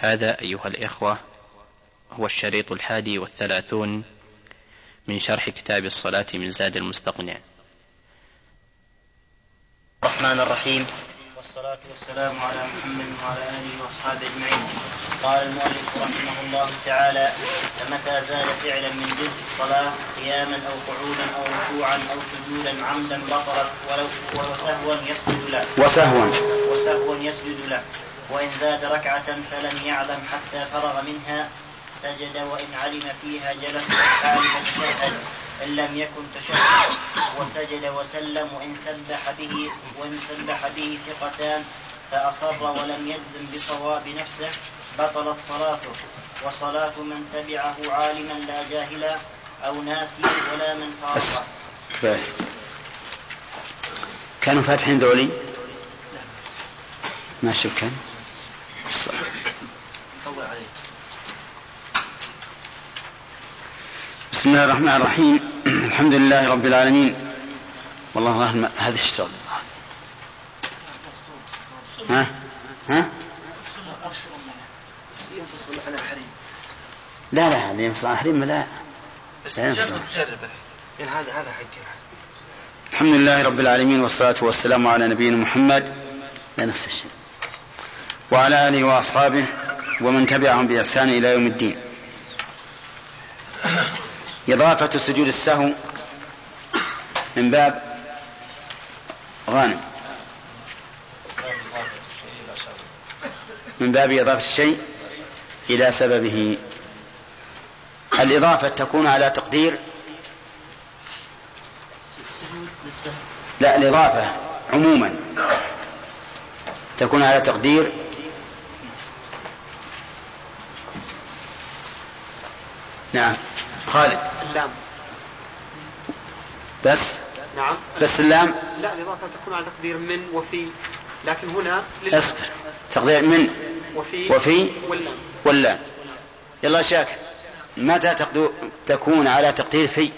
هذا أيها الإخوة هو الشريط الحادي والثلاثون من شرح كتاب الصلاة من زاد المستقنع. الرحمن الرحيم. والصلاة والسلام على محمد وعلى آله وأصحابه أجمعين. قال المؤلف رحمه الله تعالى فمتى زال فعلا من جنس الصلاة قياما أو قعودا أو ركوعا أو سجودا عمدا بطلت ولو وسهوا يسجد له؟ وسهوا. وسهوا يسجد له. وإن زاد ركعة فلم يعلم حتى فرغ منها سجد وإن علم فيها جلس حالما تشهد إن لم يكن تشهد. وسجد وسلم وإن سبح به وإن سبح به ثقتان فأصر ولم يجزم بصواب نفسه بطلت صلاته وصلاة من تبعه عالما لا جاهلا أو ناسيا ولا من فارقه كانوا فاتحين ذولي ما شوف كان؟ بسم الله الرحمن الرحيم. الحمد لله رب العالمين. والله هذا الشغل ها؟ ها؟ لا لا هذا ينفصل عن حريم لا. بس جرب جرب. يعني هذا هذا حق الحمد لله رب العالمين والصلاة والسلام على نبينا محمد. لا نفس الشيء. وعلى آله وأصحابه ومن تبعهم بإحسان إلى يوم الدين. إضافة سجود السهو من باب غانم. من باب إضافة الشيء إلى سببه. الإضافة تكون على تقدير لا الإضافة عموما تكون على تقدير نعم. خالد. اللام. بس؟ نعم. بس اللام؟ لا الإضافة تكون على تقدير من وفي. لكن هنا اصبر تقدير من وفي وفي واللام. واللام. يلا شاكر متى تقدو تكون على تقدير في؟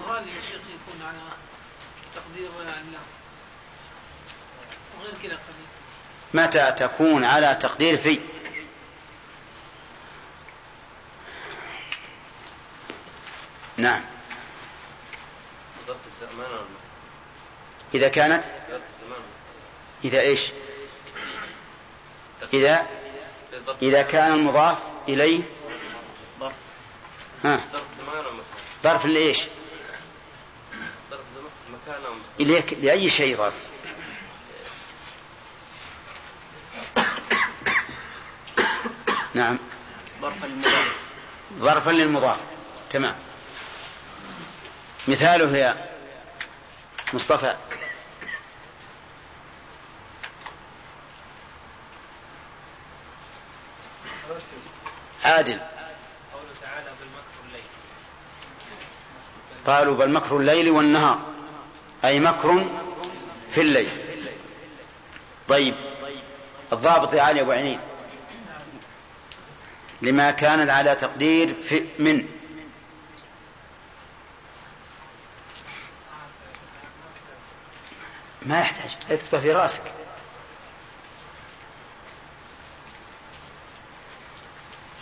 الغالي يا شيخ يكون على تقدير اللام. وغير كذا قليل. متى تكون على تقدير في؟ نعم. إذا كانت؟ إذا إيش؟ إذا؟ إذا كان المضاف إليه؟ ها. ظرف لإيش؟ إليك لأي شيء ظرف؟ نعم. ظرفا للمضاف. ظرفا للمضاف. تمام. مثاله يا مصطفى. عادل. قالوا بل مكر الليل والنهار أي مكر في الليل. طيب الضابط يا علي أبو عينين. لما كانت على تقدير في من؟ ما يحتاج. اكتبه في رأسك.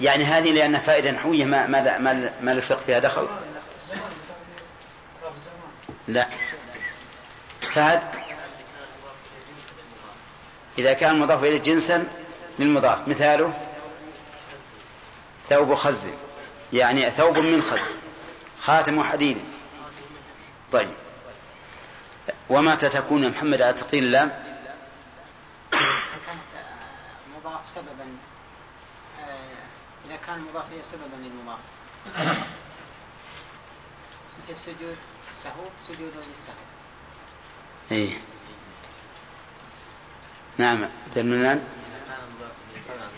يعني هذه لأنها فائدة نحوية ما ما ما, ما للفقه فيها دخل. لا. فهد. إذا كان مضاف إليه جنسا للمضاف مثاله ثوب خز. يعني ثوب من خز. خاتم حديد. طيب. ومتى تكون يا محمد على تقدير اللام كانت مضاف سببا آه، إذا كان مضاف إليه سببا للمضاف. مثل سجود السهو سجود للسهو. إيه. نعم تمنان المضاف.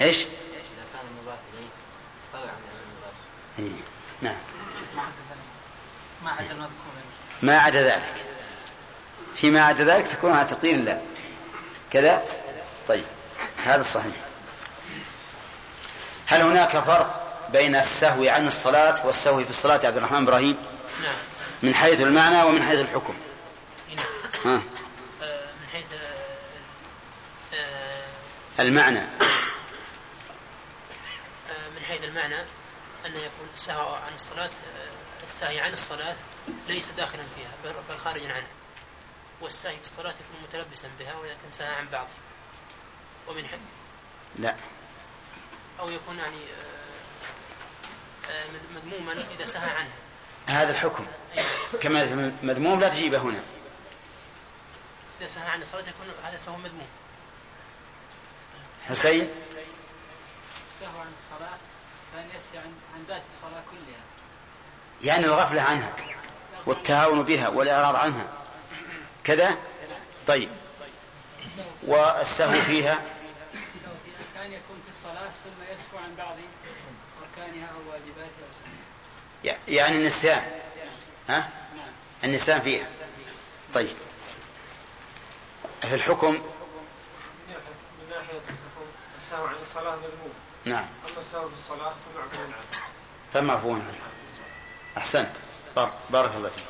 إيش؟ إذا كان مضاف اليه طبعا المضاف. إيه. نعم. ما عدا المذكور. ما عدا ذلك. فيما عدا ذلك تكون على تقدير الله. كذا؟ طيب. هذا الصحيح. هل هناك فرق بين السهو عن الصلاة والسهو في الصلاة يا عبد الرحمن إبراهيم؟ نعم. من حيث المعنى ومن حيث الحكم. نعم ها؟ آه، من حيث آه، المعنى. آه، من حيث المعنى أن يكون السهو عن الصلاة الساهي عن الصلاة ليس داخلا فيها بل خارجا عنها والساهي في الصلاة يكون متلبسا بها وإذا كان ساهى عن بعض. ومن حيث لا. أو يكون يعني آه، آه، مذموما إذا سهى عنها هذا الحكم. أي كما مذموم لا تجيبه هنا. إذا سهى عن الصلاة يكون هذا سهو مذموم. حسين؟ السهو عن الصلاة كان يسهي عن عن ذات الصلاة كلها. يعني الغفلة عنها والتهاون بها والإعراض عنها. كذا؟ طيب. والسهو فيها؟ كان يكون في الصلاة ثم يسهو عن بعض أركانها أو واجباتها يعني النسيان. ها؟ النسيان فيها. طيب. في الحكم؟ من ناحية الحكم السهو عن الصلاة مذموم نعم. أما السهو في الصلاة فمعفو عنه فمعفو عنه أحسنت. بار- بارك الله فيك.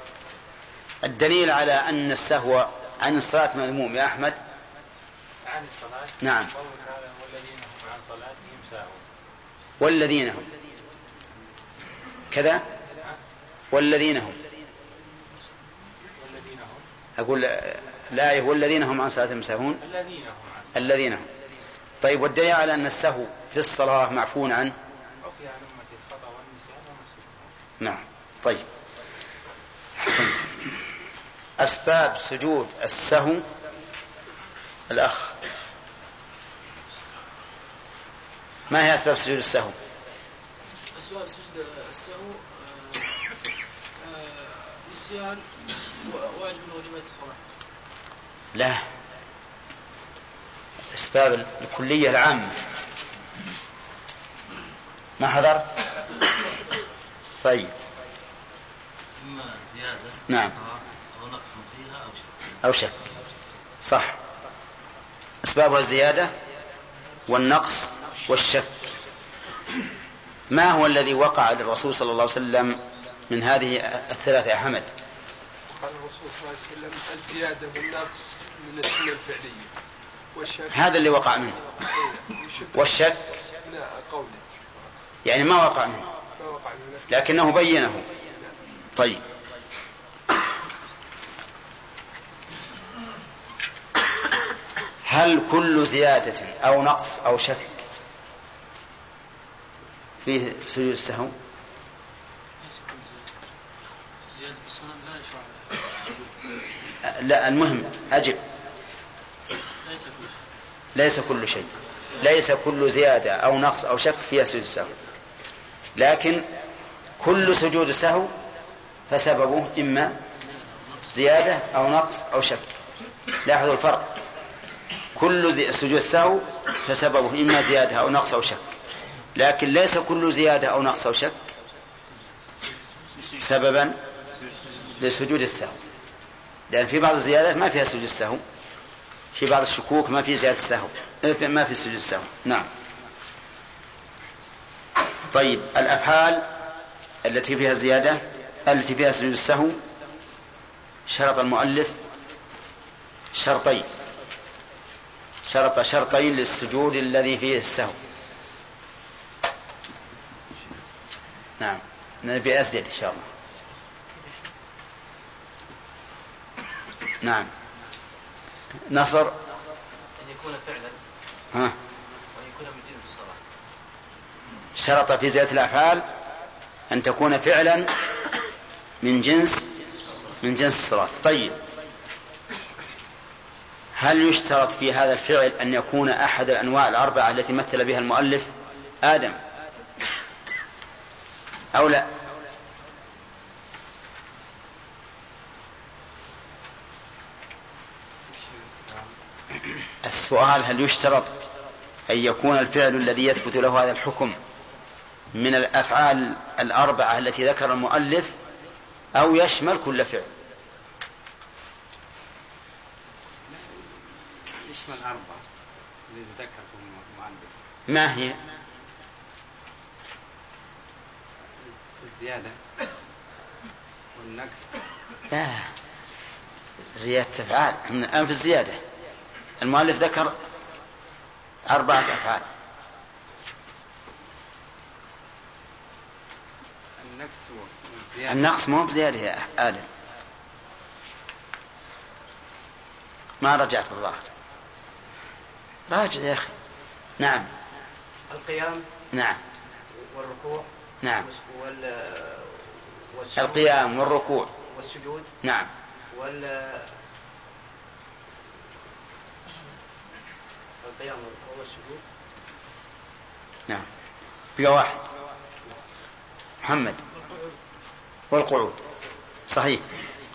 الدليل على أن السهو عن الصلاة مذموم يا أحمد؟ عن الصلاة؟ نعم. قول تعالى والذين هم عن صلاتهم ساهون. والذين هم. كذا؟ والذين هم. أقول لا والذين هم عن صلاتهم ساهون. الذين هم الذين هم. طيب والدليل على أن السهو في الصلاة معفو عنه عفي عن أمة الخطأ والنسيان نعم. طيب. أسباب سجود السهو. الأخ. ما هي أسباب سجود السهو؟ أسباب سجود السهو آه، آه، نسيان واجب من واجبات الصلاة. لا. أسباب الكلية العامة. ما حضرت؟ طيب. إما زيادة نعم. أو نقص فيها أو شيء أو شك. صح. أسبابها الزيادة والنقص والشك. ما هو الذي وقع للرسول صلى الله عليه وسلم من هذه الثلاثة يا حمد؟ قال الرسول صلى الله عليه وسلم الزيادة والنقص من السنة الفعلية. والشك هذا اللي وقع منه. والشك من قوله يعني ما وقع منه. لكنه بينه. طيب. هل كل زيادة أو نقص أو شك فيه سجود السهو لا المهم أجب. ليس كل ليس كل شيء. ليس كل زيادة أو نقص أو شك فيها سجود السهو لكن كل سجود السهو فسببه إما زيادة أو نقص أو شك. لاحظوا الفرق. كل سجود السهو فسببه إما زيادة أو نقص أو شك. لكن ليس كل زيادة أو نقص أو شك سببا لسجود السهو. لأن في بعض الزيادات ما فيها سجود السهو. في بعض الشكوك ما في زيادة السهو. ما في سجود السهو. نعم. طيب الأفعال التي فيها زيادة التي فيها سجود السهو شرط المؤلف شرطين. شرط شرطين للسجود الذي فيه السهو. نعم نبي أزيد إن شاء الله. نعم. نصر. أن يكون فعلا. ها؟ وأن يكون من جنس الصلاة. شرط في زيادة الأفعال أن تكون فعلا من جنس من جنس الصلاة. طيب. هل يشترط في هذا الفعل أن يكون أحد الأنواع الأربعة التي مثل بها المؤلف آدم؟ أو لا؟ السؤال هل يشترط أن يكون الفعل الذي يثبت له هذا الحكم من الأفعال الأربعة التي ذكر المؤلف أو يشمل كل فعل؟ يشمل أربعة اللي المؤلف. ما هي؟ الزيادة والنقص. لا زيادة أفعال إحنا الآن في الزيادة. المؤلف ذكر أربعة أفعال. النقص والزيادة النقص مو بزيادة يا آدم. ما رجعت الظاهر راجع يا أخي. نعم. القيام. نعم. والركوع. نعم. وال والسجود. القيام والركوع. والسجود. نعم. وال القيام والركوع والسجود. نعم. بقى واحد. محمد. والقعود. صحيح.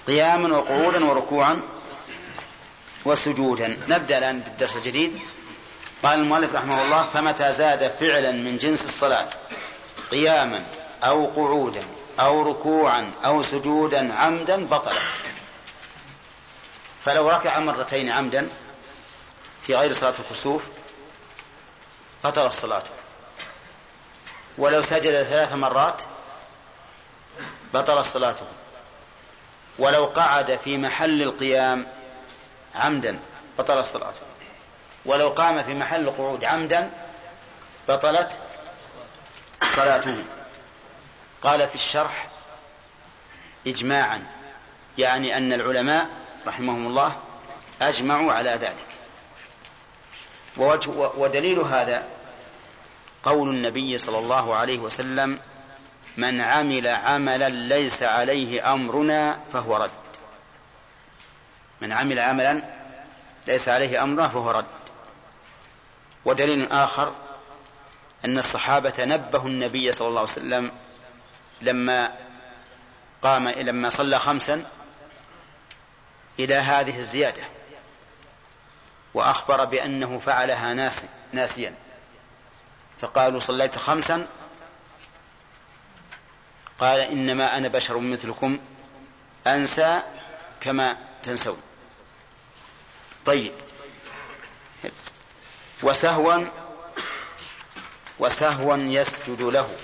قياما وقعودا وركوعا وسجودا. نبدأ الآن بالدرس الجديد. قال المؤلف رحمه الله فمتى زاد فعلا من جنس الصلاة؟ قياما أو قعودا أو ركوعا أو سجودا عمدا بطلت فلو ركع مرتين عمدا في غير صلاة الكسوف بطلت صلاته. ولو سجد ثلاث مرات بطلت صلاته. ولو قعد في محل القيام عمدا بطلت صلاته. ولو قام في محل القعود عمدا بطلت صلاته. قال في الشرح إجماعا يعني أن العلماء رحمهم الله أجمعوا على ذلك. ووجه ودليل هذا قول النبي صلى الله عليه وسلم من عمل عملا ليس عليه أمرنا فهو رد. من عمل عملا ليس عليه أمرنا فهو رد. ودليل آخر أن الصحابة نبهوا النبي صلى الله عليه وسلم لما قام لما صلى خمسا إلى هذه الزيادة وأخبر بأنه فعلها ناس ناسيا. فقالوا صليت خمسا قال إنما أنا بشر مثلكم أنسى كما تنسون. طيب. وسهوا وسهوا يسجد له.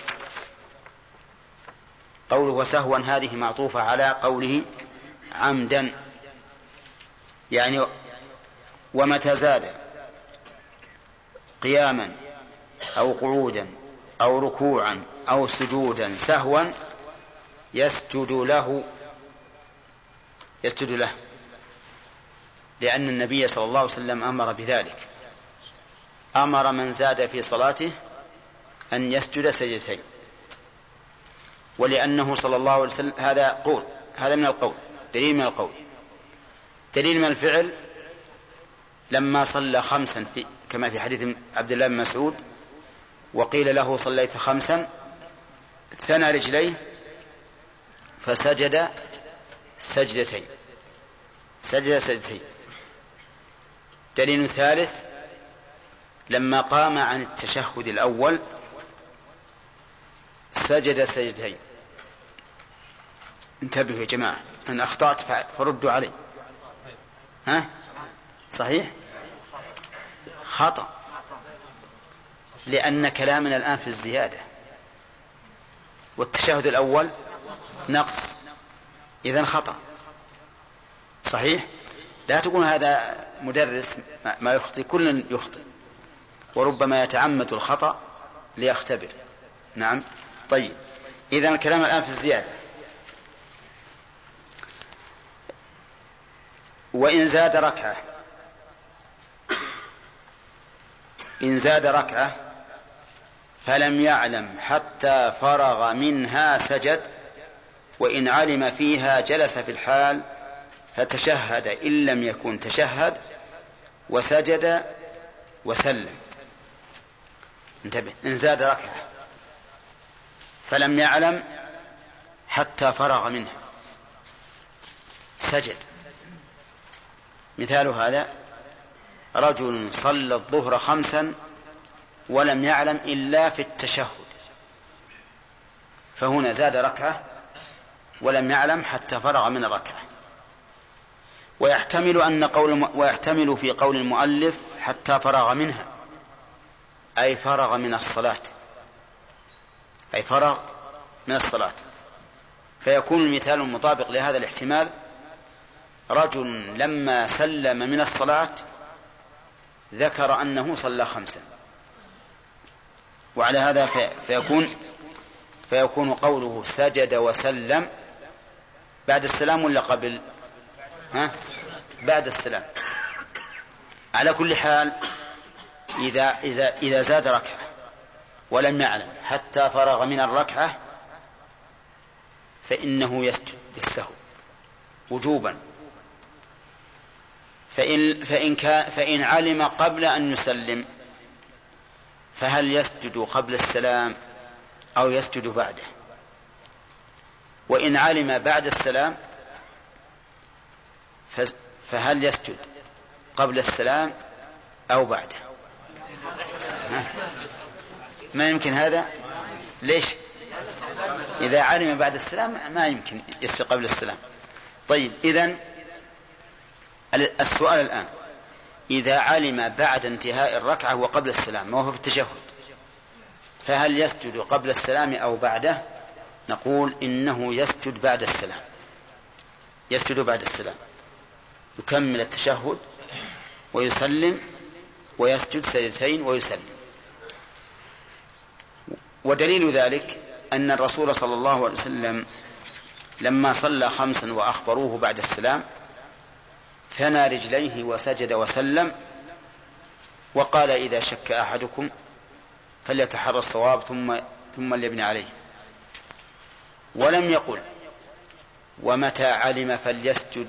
قوله وسهوا هذه معطوفة على قوله عمدا. يعني ومتى زاد؟ قياما أو قعودا أو ركوعا أو سجودا. سهوا يسجد له. يسجد له. لأن النبي صلى الله عليه وسلم أمر بذلك. أمر من زاد في صلاته أن يسجد سجدتين. ولأنه صلى الله عليه وسلم هذا قول هذا من القول دليل من القول. دليل من الفعل لما صلى خمسا في كما في حديث عبد الله بن مسعود وقيل له صليت خمسا ثنى رجليه فسجد سجدتين. سجد سجدتين. دليل ثالث لما قام عن التشهد الأول سجد سجدتين. انتبهوا يا جماعة أن أخطأت فردوا علي. ها؟ صحيح؟ خطأ. لأن كلامنا الآن في الزيادة. والتشهد الأول نقص. إذا خطأ. صحيح؟ لا تقول هذا مدرس ما يخطئ كل يخطئ. وربما يتعمد الخطأ ليختبر. نعم. طيب. إذا الكلام الآن في الزيادة. وإن زاد ركعة. إن زاد ركعة فلم يعلم حتى فرغ منها سجد وإن علم فيها جلس في الحال فتشهد إن لم يكن تشهد وسجد وسلم. انتبه إن زاد ركعة فلم يعلم حتى فرغ منها. سجد. مثال هذا رجل صلى الظهر خمسا ولم يعلم إلا في التشهد. فهنا زاد ركعة ولم يعلم حتى فرغ من الركعة. ويحتمل أن قول ويحتمل في قول المؤلف حتى فرغ منها. أي فرغ من الصلاة. أي فرغ من الصلاة. فيكون المثال المطابق لهذا الاحتمال. رجل لما سلم من الصلاة ذكر أنه صلى خمسا وعلى هذا فيكون فيكون قوله سجد وسلم بعد السلام ولا قبل؟ ها؟ بعد السلام. على كل حال إذا إذا إذا زاد ركعة ولم يعلم حتى فرغ من الركعة فإنه يسجد بالسهو وجوبا. فإن فإن كان فإن علم قبل أن يسلم فهل يسجد قبل السلام أو يسجد بعده؟ وإن علم بعد السلام فهل يسجد قبل السلام أو بعده؟ ما يمكن هذا؟ ليش؟ إذا علم بعد السلام ما يمكن يسجد قبل السلام. طيب إذن السؤال الآن. إذا علم بعد انتهاء الركعة وقبل السلام ما هو في التشهد؟ فهل يسجد قبل السلام أو بعده؟ نقول إنه يسجد بعد السلام. يسجد بعد السلام. يكمل التشهد ويسلم ويسجد سجدتين ويسلم. ودليل ذلك أن الرسول صلى الله عليه وسلم لما صلى خمسا وأخبروه بعد السلام ثنى رجليه وسجد وسلم وقال إذا شك أحدكم فليتحرى الصواب ثم ثم ليبني عليه. ولم يقل ومتى علم فليسجد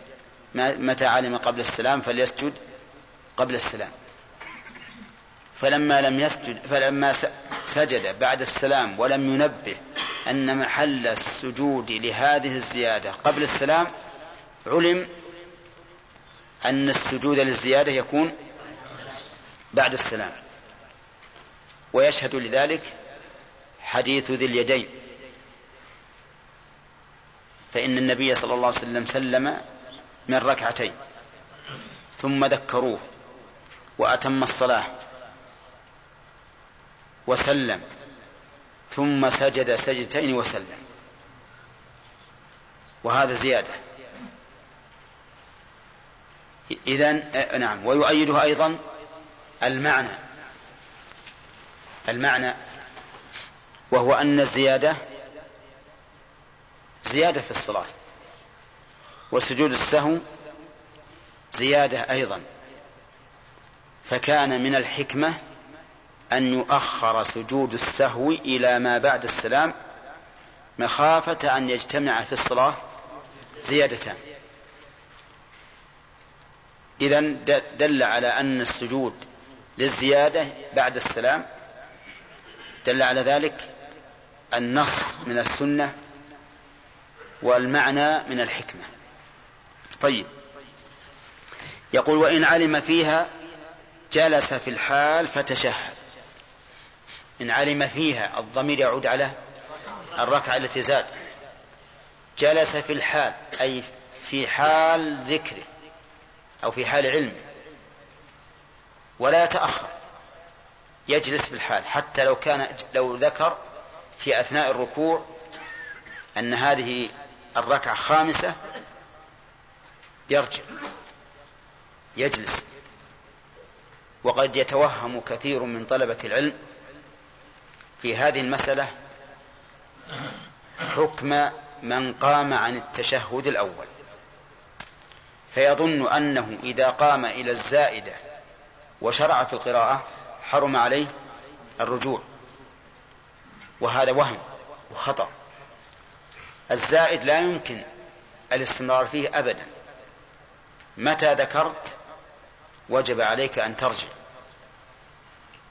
متى علم قبل السلام فليسجد قبل السلام. فلما لم يسجد فلما سجد بعد السلام ولم ينبه أن محل السجود لهذه الزيادة قبل السلام علم أن السجود للزيادة يكون بعد السلام. ويشهد لذلك حديث ذي اليدين. فإن النبي صلى الله عليه وسلم سلم من ركعتين ثم ذكروه وأتم الصلاة وسلم. ثم سجد سجدتين وسلم. وهذا زيادة. إذا نعم. ويؤيده أيضا المعنى. المعنى وهو أن الزيادة زيادة في الصلاة. وسجود السهو زيادة أيضا. فكان من الحكمة أن يؤخر سجود السهو إلى ما بعد السلام مخافة أن يجتمع في الصلاة زيادتان. إذا دل على أن السجود للزيادة بعد السلام دل على ذلك النص من السنة والمعنى من الحكمة. طيب. يقول وإن علم فيها جلس في الحال فتشهد. إن علم فيها الضمير يعود على الركعة التي زاد. جلس في الحال أي في حال ذكره أو في حال علمه ولا يتأخر. يجلس في الحال حتى لو كان لو ذكر في أثناء الركوع أن هذه الركعة خامسة يرجع. يجلس. وقد يتوهم كثير من طلبة العلم في هذه المسألة حكم من قام عن التشهد الأول. فيظن أنه إذا قام إلى الزائدة وشرع في القراءة حرم عليه الرجوع. وهذا وهم وخطأ. الزائد لا يمكن الاستمرار فيه أبدا. متى ذكرت وجب عليك أن ترجع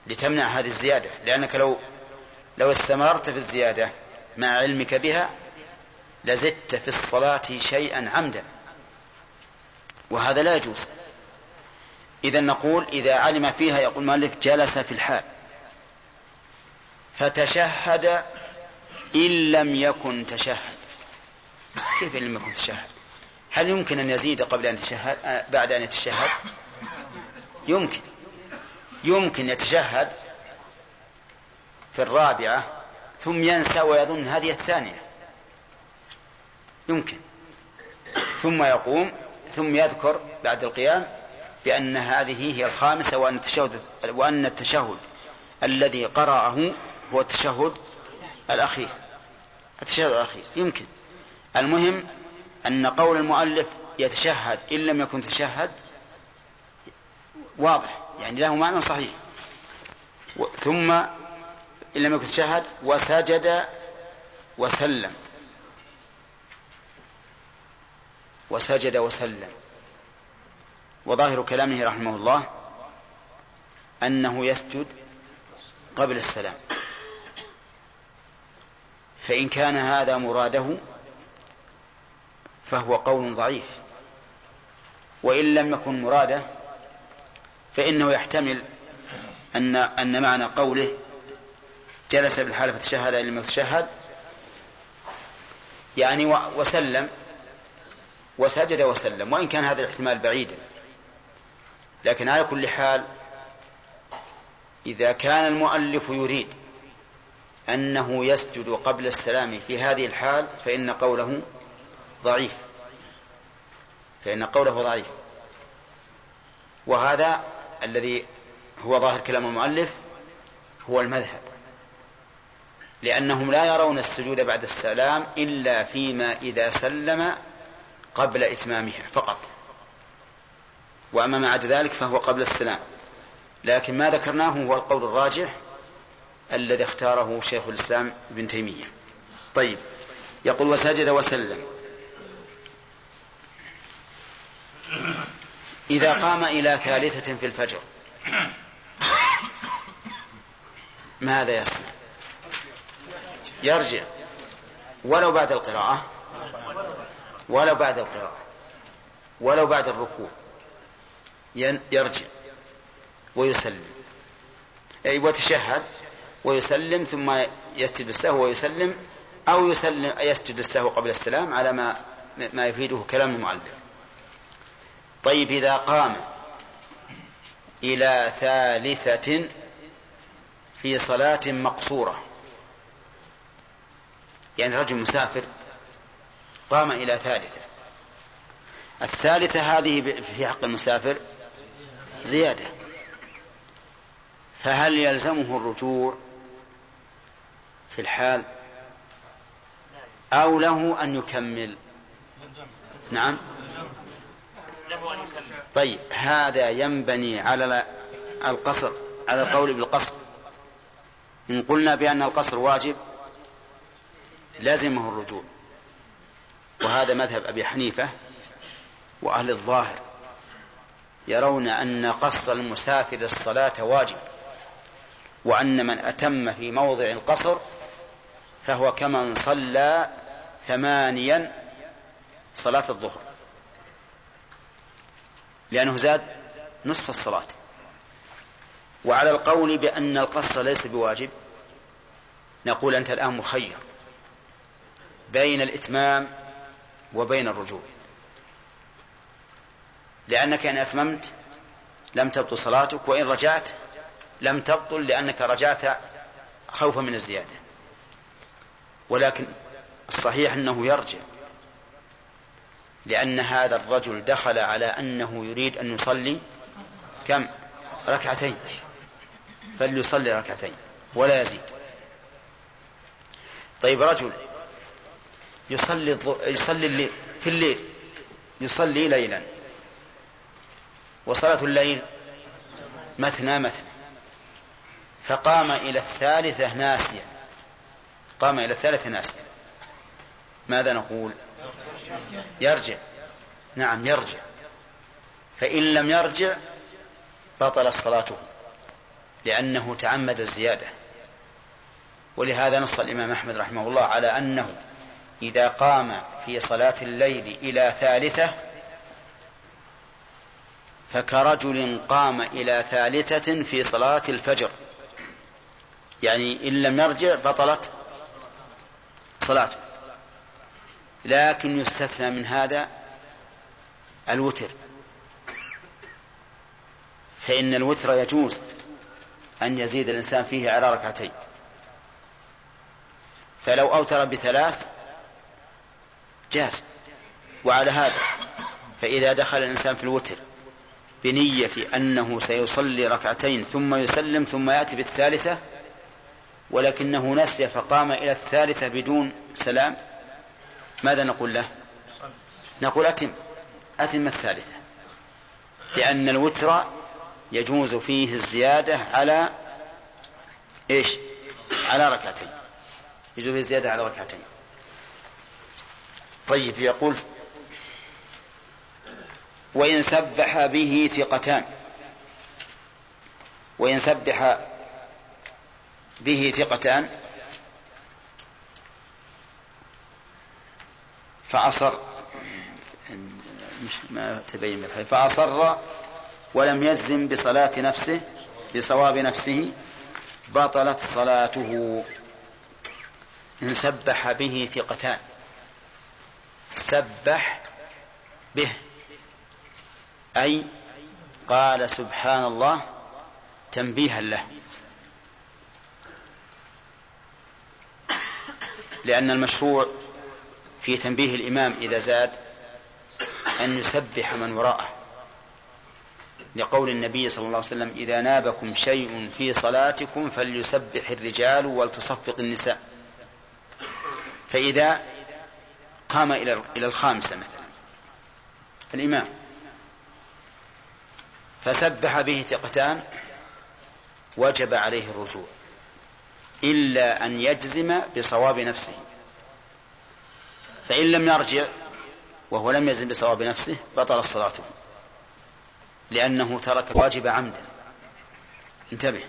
لتمنع هذه الزيادة؟ لأنك لو لو استمررت في الزيادة مع علمك بها لزدت في الصلاة شيئا عمدا. وهذا لا يجوز. إذا نقول إذا علم فيها يقول مالك جلس في الحال. فتشهد إن لم يكن تشهد. كيف إن لم يكن تشهد؟ هل يمكن أن يزيد قبل أن يتشهد بعد أن يتشهد؟ يمكن. يمكن يتشهد في الرابعة ثم ينسى ويظن هذه الثانية. يمكن. ثم يقوم ثم يذكر بعد القيام بأن هذه هي الخامسة وأن التشهد وأن التشهد الذي قرأه هو التشهد الأخير. التشهد الأخير. يمكن. المهم أن قول المؤلف يتشهد إن لم يكن تشهد واضح يعني له معنى صحيح. ثم إن لم يكن تشهد وسجد وسلم. وسجد وسلم. وظاهر كلامه رحمه الله أنه يسجد قبل السلام. فإن كان هذا مراده فهو قول ضعيف. وإن لم يكن مراده فإنه يحتمل أن أن معنى قوله جلس بالحالة فتشهد إن لم يتشهد يعني وسلم. وسجد وسلم. وإن كان هذا الاحتمال بعيدا. لكن على كل حال إذا كان المؤلف يريد أنه يسجد قبل السلام في هذه الحال فإن قوله ضعيف. فإن قوله ضعيف. وهذا الذي هو ظاهر كلام المؤلف هو المذهب. لأنهم لا يرون السجود بعد السلام إلا فيما إذا سلم قبل إتمامها فقط. وأما ما عدا ذلك فهو قبل السلام. لكن ما ذكرناه هو القول الراجح الذي اختاره شيخ الإسلام ابن تيمية. طيب يقول وسجد وسلم. إذا قام إلى ثالثة في الفجر ماذا يصنع؟ يرجع. ولو بعد القراءة. ولو بعد القراءة. ولو بعد الركوع. يرجع. ويسلم. أي وتشهد. ويسلم ثم يسجد السهو ويسلم أو يسلم يسجد السهو قبل السلام على ما ما يفيده كلام المؤلف. طيب إذا قام إلى ثالثة في صلاة مقصورة. يعني رجل مسافر قام إلى ثالثة. الثالثة هذه في حق المسافر زيادة. فهل يلزمه الرجوع في الحال أو له أن يكمل؟ نعم. طيب هذا ينبني على القصر على القول بالقصر. إن قلنا بأن القصر واجب لازمه الرجوع. وهذا مذهب أبي حنيفة وأهل الظاهر يرون أن قصر المسافر الصلاة واجب وأن من أتم في موضع القصر فهو كمن صلى ثمانيا صلاة الظهر. لأنه زاد نصف الصلاة. وعلى القول بأن القصر ليس بواجب نقول أنت الآن مخير. بين الإتمام وبين الرجوع. لأنك إن أتممت لم تبطل صلاتك وإن رجعت لم تبطل لأنك رجعت خوفا من الزيادة. ولكن الصحيح أنه يرجع لأن هذا الرجل دخل على أنه يريد أن يصلي كم؟ ركعتين. فليصلي ركعتين ولا يزيد. طيب رجل يصلي يصلي الليل في الليل. يصلي ليلا. وصلاة الليل مثنى مثنى فقام إلى الثالثة ناسيا. قام إلى الثالثة ناسيا. ماذا نقول؟ يرجع. نعم يرجع. فإن لم يرجع بطلت صلاته لأنه تعمد الزيادة. ولهذا نص الإمام أحمد رحمه الله على أنه إذا قام في صلاة الليل إلى ثالثة فكرجل قام إلى ثالثة في صلاة الفجر. يعني إن لم يرجع بطلت صلاته. لكن يستثنى من هذا الوتر. فإن الوتر يجوز أن يزيد الإنسان فيه على ركعتين. فلو أوتر بثلاث جاز. وعلى هذا فإذا دخل الإنسان في الوتر بنية أنه سيصلي ركعتين ثم يسلم ثم يأتي بالثالثة ولكنه نسي فقام إلى الثالثة بدون سلام ماذا نقول له؟ نقول أتم أتم الثالثة لأن الوتر يجوز فيه الزيادة على إيش؟ على ركعتين يجوز فيه الزيادة على ركعتين. طيب يقول وإن سبح به ثقتان. وإن سبح به ثقتان. فأصر ما تبين فأصر ولم يجزم بصلاة نفسه بصواب نفسه بطلت صلاته. إن سبح به ثقتان. سبح به. أي قال سبحان الله تنبيها له. لأن المشروع في تنبيه الإمام إذا زاد أن يسبح من وراءه. لقول النبي صلى الله عليه وسلم إذا نابكم شيء في صلاتكم فليسبح الرجال ولتصفق النساء. فإذا قام إلى إلى الخامسة مثلا. الإمام. فسبح به ثقتان وجب عليه الرجوع إلا أن يجزم بصواب نفسه. فإن لم يرجع وهو لم يزم بصواب نفسه بطل صلاته لأنه ترك الواجب عمدا. انتبه.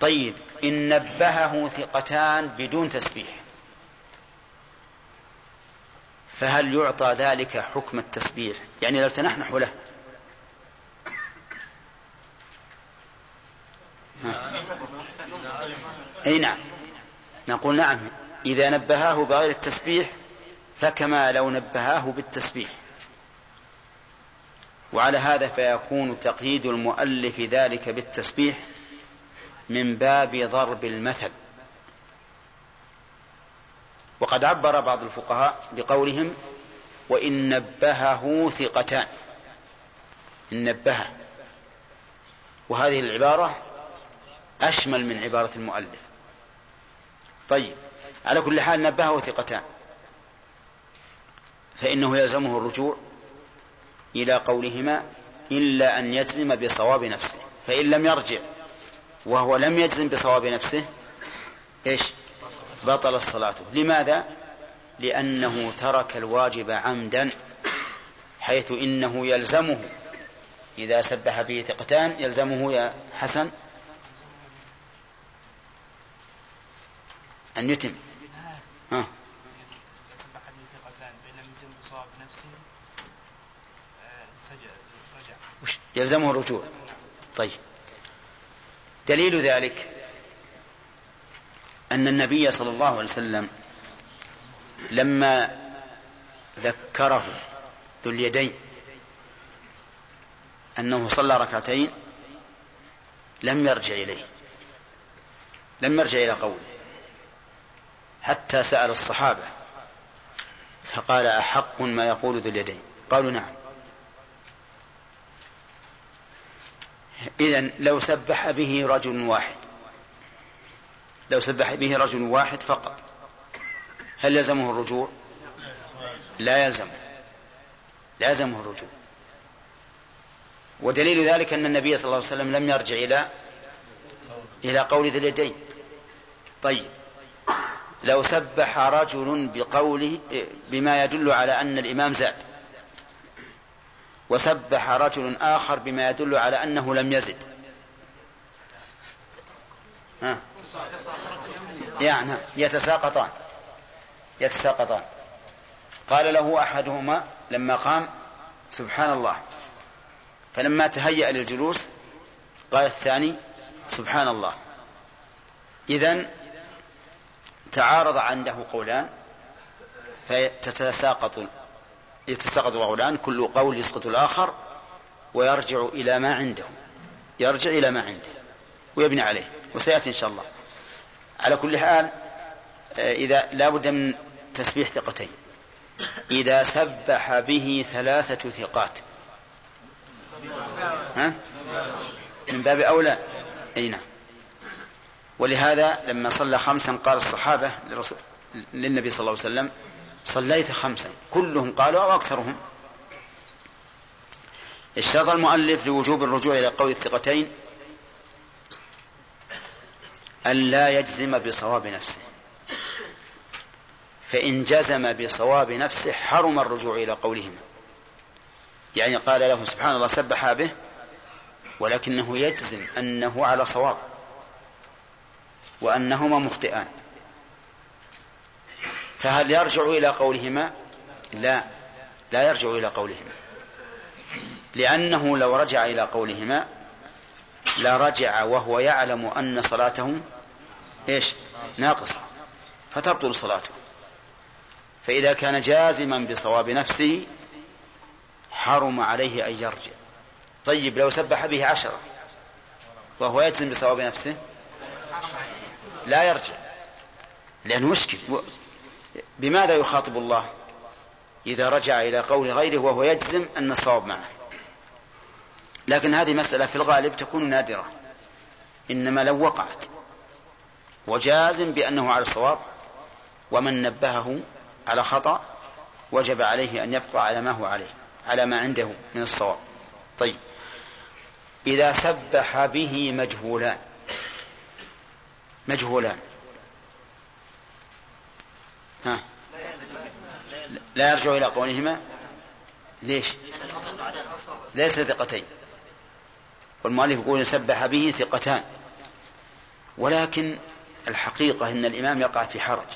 طيب إن نبهه ثقتان بدون تسبيح. فهل يعطى ذلك حكم التسبيح؟ يعني لو تنحنح له. أي نعم. نقول نعم. إذا نبهاه بغير التسبيح فكما لو نبهاه بالتسبيح. وعلى هذا فيكون تقييد المؤلف ذلك بالتسبيح من باب ضرب المثل. وقد عبر بعض الفقهاء بقولهم وإن نبهه ثقتان. إن نبهه. وهذه العبارة أشمل من عبارة المؤلف. طيب على كل حال نبهه ثقتان. فإنه يلزمه الرجوع إلى قولهما إلا أن يجزم بصواب نفسه. فإن لم يرجع وهو لم يجزم بصواب نفسه إيش؟ بطل صلاته. لماذا؟ لأنه ترك الواجب عمدا حيث إنه يلزمه. إذا سبح به ثقتان يلزمه يا حسن أن يتم. ها. يلزمه الرجوع. طيب. دليل ذلك أن النبي صلى الله عليه وسلم لما ذكره ذو اليدين أنه صلى ركعتين لم يرجع إليه لم يرجع إلى قوله حتى سأل الصحابة فقال أحق ما يقول ذو اليدين؟ قالوا نعم. إذا لو سبح به رجل واحد لو سبح به رجل واحد فقط هل يلزمه الرجوع؟ لا يلزمه لا يلزمه الرجوع. ودليل ذلك أن النبي صلى الله عليه وسلم لم يرجع إلى إلى قول ذي اليدين. طيب لو سبح رجل بقوله بما يدل على أن الإمام زاد وسبح رجل آخر بما يدل على أنه لم يزد. ها. يعني يتساقطان. يتساقطان. قال له أحدهما لما قام سبحان الله. فلما تهيأ للجلوس قال الثاني سبحان الله. إذن تعارض عنده قولان فتتساقط يتساقط القولان كل قول يسقط الآخر ويرجع إلى ما عنده. يرجع إلى ما عنده ويبني عليه وسيأتي إن شاء الله. على كل حال إذا لا بد من تسبيح ثقتين. إذا سبح به ثلاثة ثقات. ها؟ من باب أولى؟ أي نعم. ولهذا لما صلى خمسا قال الصحابة للنبي صلى الله عليه وسلم صليت خمسا. كلهم قالوا أو أكثرهم. اشترط المؤلف لوجوب الرجوع إلى قول الثقتين أن لا يجزم بصواب نفسه. فإن جزم بصواب نفسه حرم الرجوع إلى قولهما يعني قال له سبحان الله سبح به ولكنه يجزم أنه على صواب وأنهما مخطئان. فهل يرجع إلى قولهما؟ لا لا يرجع إلى قولهما. لأنه لو رجع إلى قولهما لرجع وهو يعلم أن صلاته إيش؟ ناقصة. فتبطل صلاته. فإذا كان جازما بصواب نفسه حرم عليه أن يرجع. طيب لو سبح به عشرة وهو يجزم بصواب نفسه لا يرجع. لأنه مشكل. بماذا يخاطب الله؟ إذا رجع إلى قول غيره وهو يجزم أن الصواب معه. لكن هذه مسألة في الغالب تكون نادرة. إنما لو وقعت وجازم بأنه على الصواب ومن نبهه على خطأ وجب عليه أن يبقى على ما هو عليه على ما عنده من الصواب. طيب. إذا سبح به مجهولان. مجهولان. ها. لا يرجع إلى قولهما. ليش؟ ليس ثقتين. والمؤلف يقول سبح به ثقتان. ولكن الحقيقة أن الإمام يقع في حرج.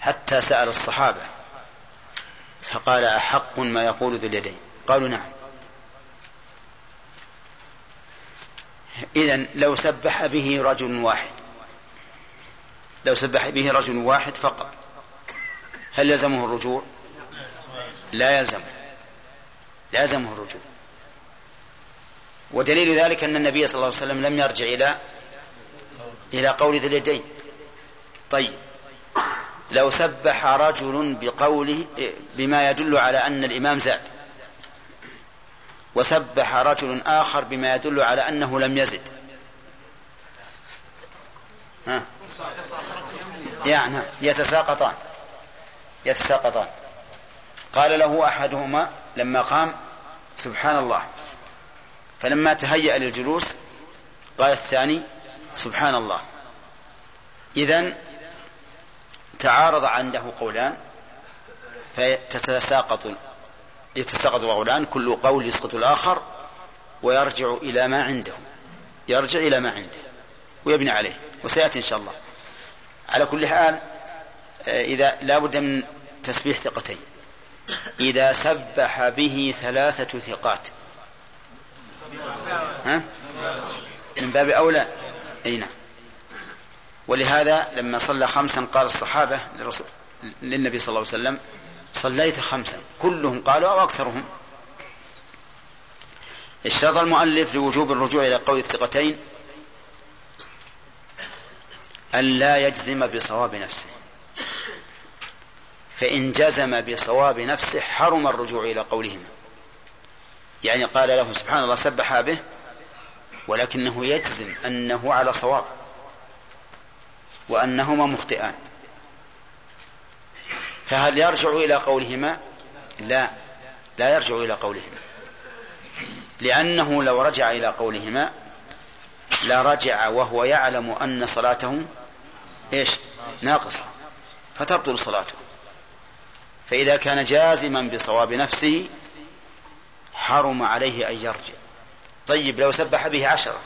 حتى سأل الصحابة فقال أحق ما يقول ذو اليدين. قالوا نعم. إذا لو سبح به رجل واحد لو سبح به رجل واحد فقط هل يلزمه الرجوع؟ لا يلزمه. لازمه الرجوع. ودليل ذلك أن النبي صلى الله عليه وسلم لم يرجع إلى إلى قول ذي اليدين. طيب. لو سبح رجل بقوله بما يدل على أن الإمام زاد. وسبح رجل آخر بما يدل على أنه لم يزد. ها؟ يعني يتساقطان. يتساقطان. قال له أحدهما لما قام سبحان الله. فلما تهيأ للجلوس قال الثاني سبحان الله. إذن تعارض عنده قولان فتتساقط يتساقط القولان كل قول يسقط الآخر ويرجع إلى ما عنده. يرجع إلى ما عنده ويبني عليه وسيأتي إن شاء الله. على كل حال إذا لا بد من تسبيح ثقتين. إذا سبح به ثلاثة ثقات. ها؟ من باب أولى. أي نعم. ولهذا لما صلى خمسا قال الصحابة للرسول للنبي صلى الله عليه وسلم صليت خمسا. كلهم قالوا أو أكثرهم. اشترط المؤلف لوجوب الرجوع إلى قول الثقتين أن لا يجزم بصواب نفسه. فإن جزم بصواب نفسه حرم الرجوع إلى قولهما. يعني قال له سبحان الله سبح به ولكنه يجزم أنه على صواب وأنهما مخطئان. فهل يرجع إلى قولهما؟ لا لا يرجع إلى قولهما. لأنه لو رجع إلى قولهما لرجع وهو يعلم أن صلاته إيش؟ ناقصة فتبطل صلاته. فإذا كان جازما بصواب نفسه حرم عليه أن يرجع. طيب لو سبح به عشرة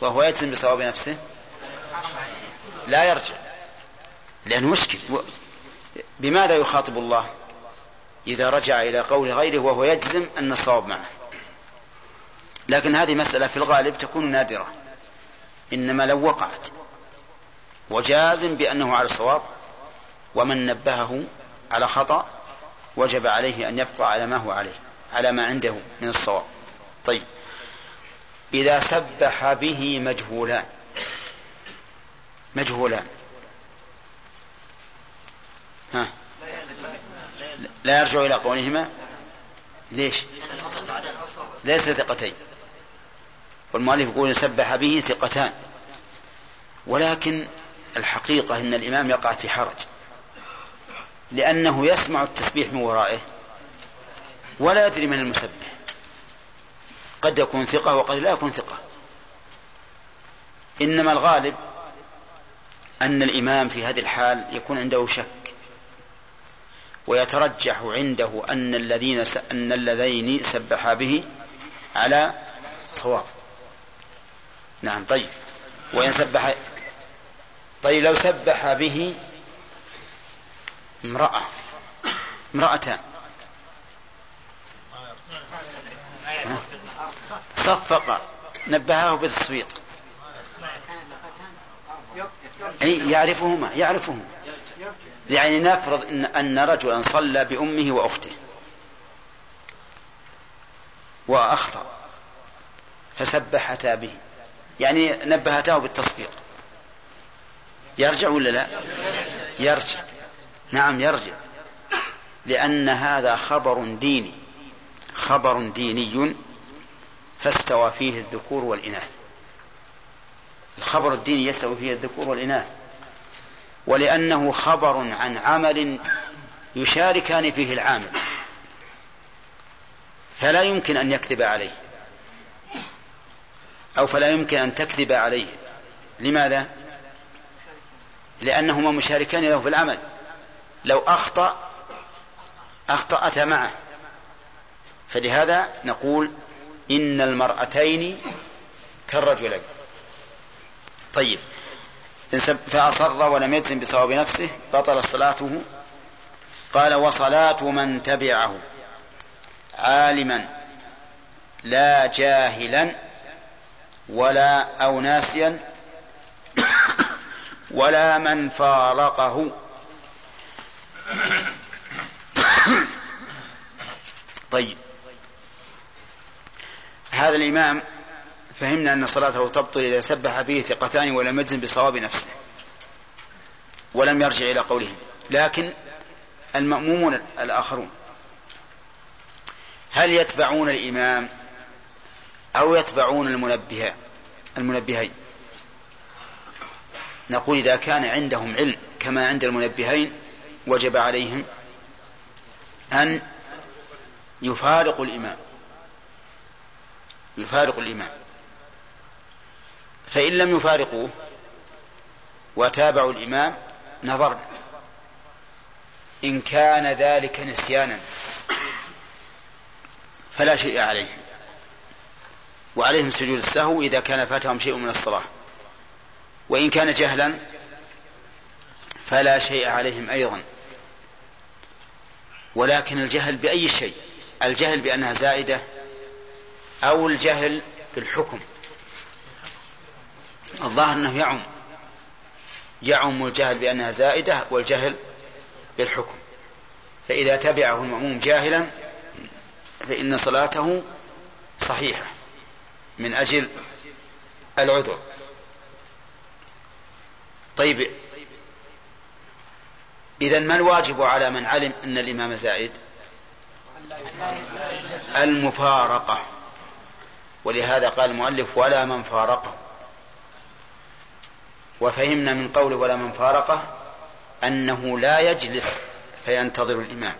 وهو يجزم بصواب نفسه لا يرجع. لأنه مشكل. بماذا يخاطب الله؟ إذا رجع إلى قول غيره وهو يجزم أن الصواب معه. لكن هذه مسألة في الغالب تكون نادرة. إنما لو وقعت وجازم بأنه على الصواب ومن نبهه على خطأ وجب عليه أن يبقى على ما هو عليه على ما عنده من الصواب. طيب. إذا سبح به مجهولان. مجهولان. ها؟ لا يرجع إلى قولهما. ليش؟ ليس ثقتين. والمؤلف يقول سبح به ثقتان. ولكن الحقيقة أن الإمام يقع في حرج. لأنه يسمع التسبيح من ورائه ولا يدري من المسبح. قد يكون ثقة وقد لا يكون ثقة. إنما الغالب أن الإمام في هذه الحال يكون عنده شك ويترجح عنده أن الذين س... أن اللذين سبحا به على صواب. نعم طيب. وإن سبح طيب لو سبح به امرأة. امرأتان صفق نبهاه بالتصفيق أي يعرفهما يعرفهما يعني نفرض إن, أن رجلا صلى بأمه وأخته. وأخطأ. فسبحتا به. يعني نبهتاه بالتصفيق يرجع ولا لا؟ يرجع. نعم يرجع. لأن هذا خبر ديني. خبر ديني فاستوى فيه الذكور والإناث. الخبر الديني يستوي فيه الذكور والإناث. ولأنه خبر عن عمل يشاركان فيه العامل. فلا يمكن أن يكذب عليه. أو فلا يمكن أن تكذب عليه. لماذا؟ لأنهما مشاركان له في العمل. لو أخطأ أخطأتا معه. فلهذا نقول إن المرأتين كالرجلين. طيب. فأصر ولم يجزم بصواب نفسه بطل صلاته. قال وصلاة من تبعه عالما لا جاهلا ولا أو ناسيا ولا من فارقه. طيب. هذا الإمام فهمنا أن صلاته تبطل إذا سبح فيه ثقتان ولم يجزم بصواب نفسه ولم يرجع إلى قولهم. لكن المأمومون الآخرون هل يتبعون الإمام أو يتبعون المنبه المنبهين؟ نقول إذا كان عندهم علم كما عند المنبهين وجب عليهم أن يفارقوا الإمام. يفارقوا الإمام. فإن لم يفارقوه وتابعوا الإمام نظرنا. إن كان ذلك نسيانا فلا شيء عليهم. وعليهم سجود السهو إذا كان فاتهم شيء من الصلاة. وإن كان جهلا فلا شيء عليهم أيضا. ولكن الجهل بأي شيء؟ الجهل بأنها زائدة أو الجهل بالحكم؟ الظاهر أنه يعم. يعم الجهل بأنها زائدة والجهل بالحكم. فإذا تبعه المأموم جاهلا فإن صلاته صحيحة من أجل العذر. طيب إذا ما الواجب على من علم أن الإمام زائد المفارقة. ولهذا قال المؤلف ولا من فارقه. وفهمنا من قوله ولا من فارقه أنه لا يجلس فينتظر الإمام.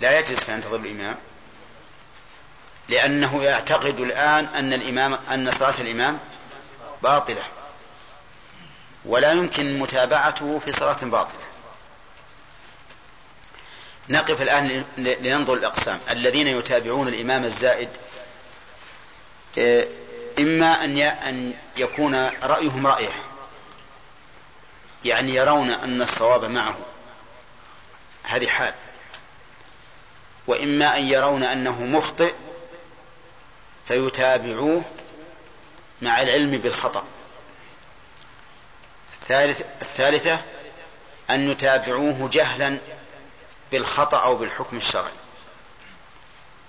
لا يجلس فينتظر الإمام. لأنه يعتقد الآن أن الإمام أن صلاة الإمام باطلة. ولا يمكن متابعته في صلاة باطلة. نقف الآن لننظر الأقسام. الذين يتابعون الإمام الزائد إما أن يكون رأيهم رأيه يعني يرون أن الصواب معه. هذه حال. وإما أن يرون أنه مخطئ فيتابعوه مع العلم بالخطأ. الثالث الثالثة أن يتابعوه جهلا بالخطأ أو بالحكم الشرعي.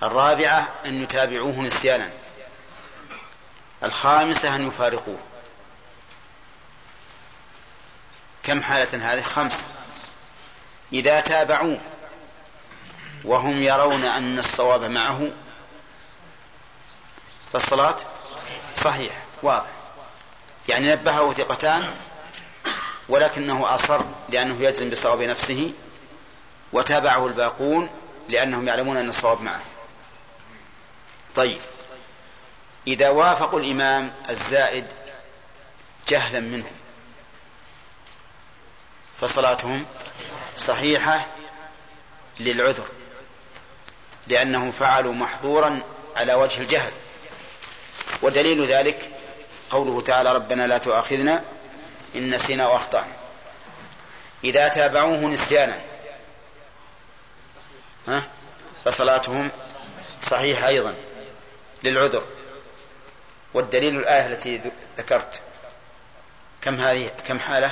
الرابعة أن يتابعوه نسيانا. الخامسة أن يفارقوه. كم حالة هذه؟ خمس. إذا تابعوه وهم يرون أن الصواب معه فالصلاة صحيح واضح. يعني نبهه ثقتان ولكنه أصر لأنه يجزم بصواب نفسه وتابعه الباقون لأنهم يعلمون أن الصواب معه. طيب إذا وافقوا الإمام الزائد جهلا منهم فصلاتهم صحيحة للعذر لأنهم فعلوا محظورا على وجه الجهل. ودليل ذلك قوله تعالى ربنا لا تؤاخذنا إن نسينا وأخطأنا. إذا تابعوه نسيانا. ها؟ فصلاتهم صحيحة أيضا للعذر. والدليل الآية التي ذكرت. كم هذه؟ كم حالة؟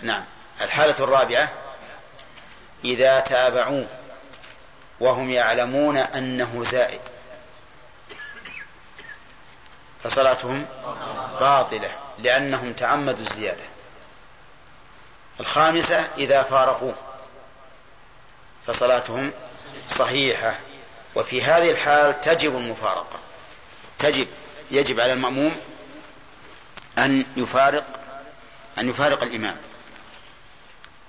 نعم. الحالة الرابعة. إذا تابعوه وهم يعلمون أنه زائد. فصلاتهم باطلة. لأنهم تعمدوا الزيادة. الخامسة إذا فارقوه فصلاتهم صحيحة. وفي هذه الحال تجب المفارقة. تجب يجب على المأموم أن يفارق أن يفارق الإمام.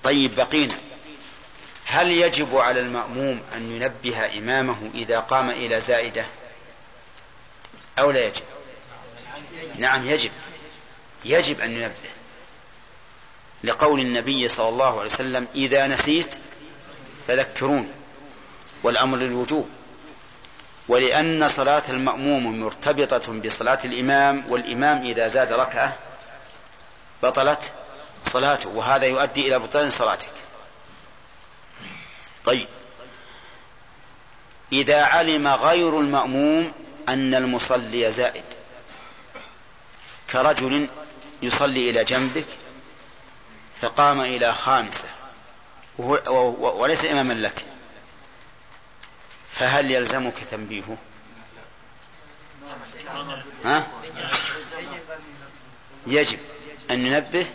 طيب بقينا. هل يجب على المأموم أن ينبه إمامه إذا قام إلى زائدة؟ أو لا يجب؟ نعم يجب. يجب أن ينبه لقول النبي صلى الله عليه وسلم إذا نسيت فذكروني والأمر للوجوب. ولأن صلاة المأموم مرتبطة بصلاة الإمام والإمام إذا زاد ركعة بطلت صلاته وهذا يؤدي إلى بطلان صلاتك. طيب. إذا علم غير المأموم أن المصلي زائد كرجل يصلي إلى جنبك فقام إلى خامسة وليس إماما لك. فهل يلزمك تنبيهه؟ ها؟ يجب أن ننبه.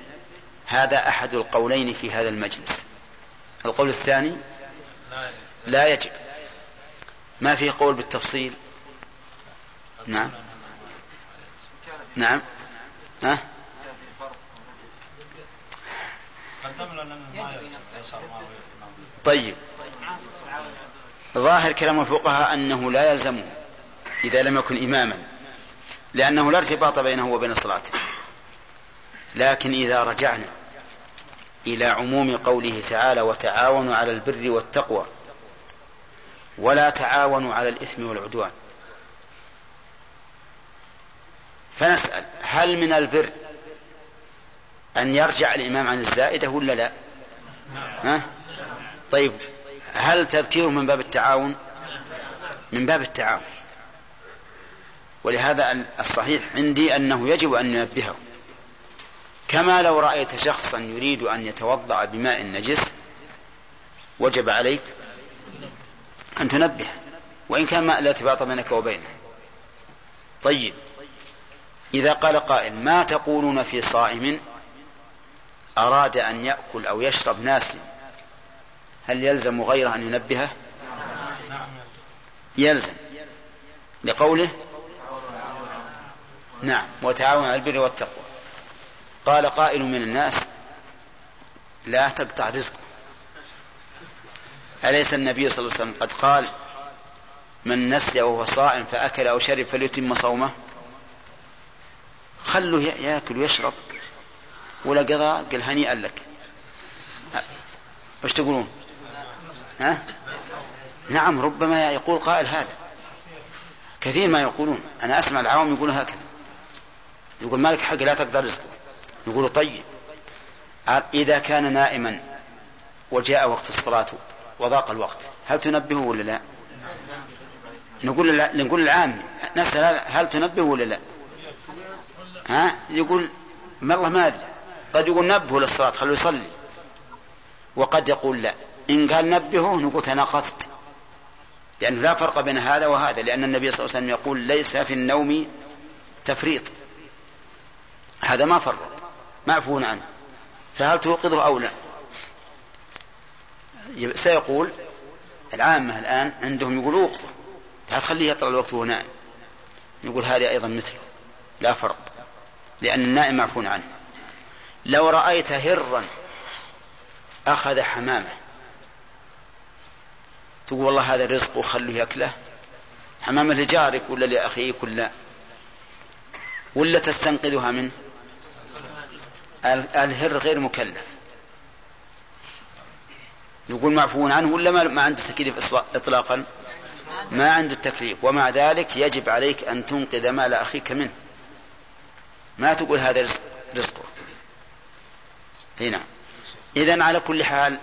هذا أحد القولين في هذا المجلس. القول الثاني لا يجب. ما فيه قول بالتفصيل؟ نعم. نعم. ها؟ طيب. ظاهر كلام الفقهاء أنه لا يلزمه إذا لم يكن إماما لأنه لا ارتباط بينه وبين صلاته. لكن إذا رجعنا إلى عموم قوله تعالى وتعاونوا على البر والتقوى ولا تعاونوا على الإثم والعدوان فنسأل هل من البر أن يرجع الإمام عن الزائدة ولا لا؟ ها؟ طيب هل تذكيره من باب التعاون؟ من باب التعاون. ولهذا الصحيح عندي أنه يجب أن ننبهه. كما لو رأيت شخصا يريد أن يتوضأ بماء نجس وجب عليك أن تنبه وإن كان ماء لا إرتباط بينك وبينه. طيب إذا قال قائل ما تقولون في صائم؟ أراد أن يأكل أو يشرب ناسيا هل يلزم غيره أن ينبهه؟ يلزم. لقوله؟ نعم وتعاون على البر والتقوى. قال قائل من الناس لا تقطع رزقه. أليس النبي صلى الله عليه وسلم قد قال من نسي وهو صائم فأكل أو شرب فليتم صومه؟ خلوه يأكل ويشرب. ولا قضاء قال هنيئا لك. وش تقولون؟ ها؟ نعم ربما يقول قائل هذا. كثير ما يقولون. أنا أسمع العوام يقولون هكذا. يقول مالك حق لا تقدر رزقه. يقول طيب. إذا كان نائما وجاء وقت الصلاة وضاق الوقت هل تنبهه ولا لا؟ نقول نقول العام. نسأل هل تنبهه ولا لا؟ ها؟ يقول ما الله ما أدري. قد يقول نبهه للصلاة خليه يصلي. وقد يقول لا. إن قال نبهه نقول تناقضت. لأنه لا فرق بين هذا وهذا لأن النبي صلى الله عليه وسلم يقول ليس في النوم تفريط. هذا ما فرق. معفو عنه. فهل توقظه أو لا؟ سيقول العامة الآن عندهم يقولوا وقته لا تخليه يطلع الوقت وهو نائم. نقول هذا أيضا مثله. لا فرق. لأن النائم معفون عنه. لو رأيت هرا أخذ حمامة. تقول والله هذا رزق وخلوه يأكله. حمامة لجارك ولا لأخيك ولا ولا تستنقذها منه الهر غير مكلف. نقول معفو عنه ولا ما عنده تكليف إطلاقا؟ ما عنده التكليف ومع ذلك يجب عليك أن تنقذ مال أخيك منه. ما تقول هذا رزقه. هنا إذا على كل حال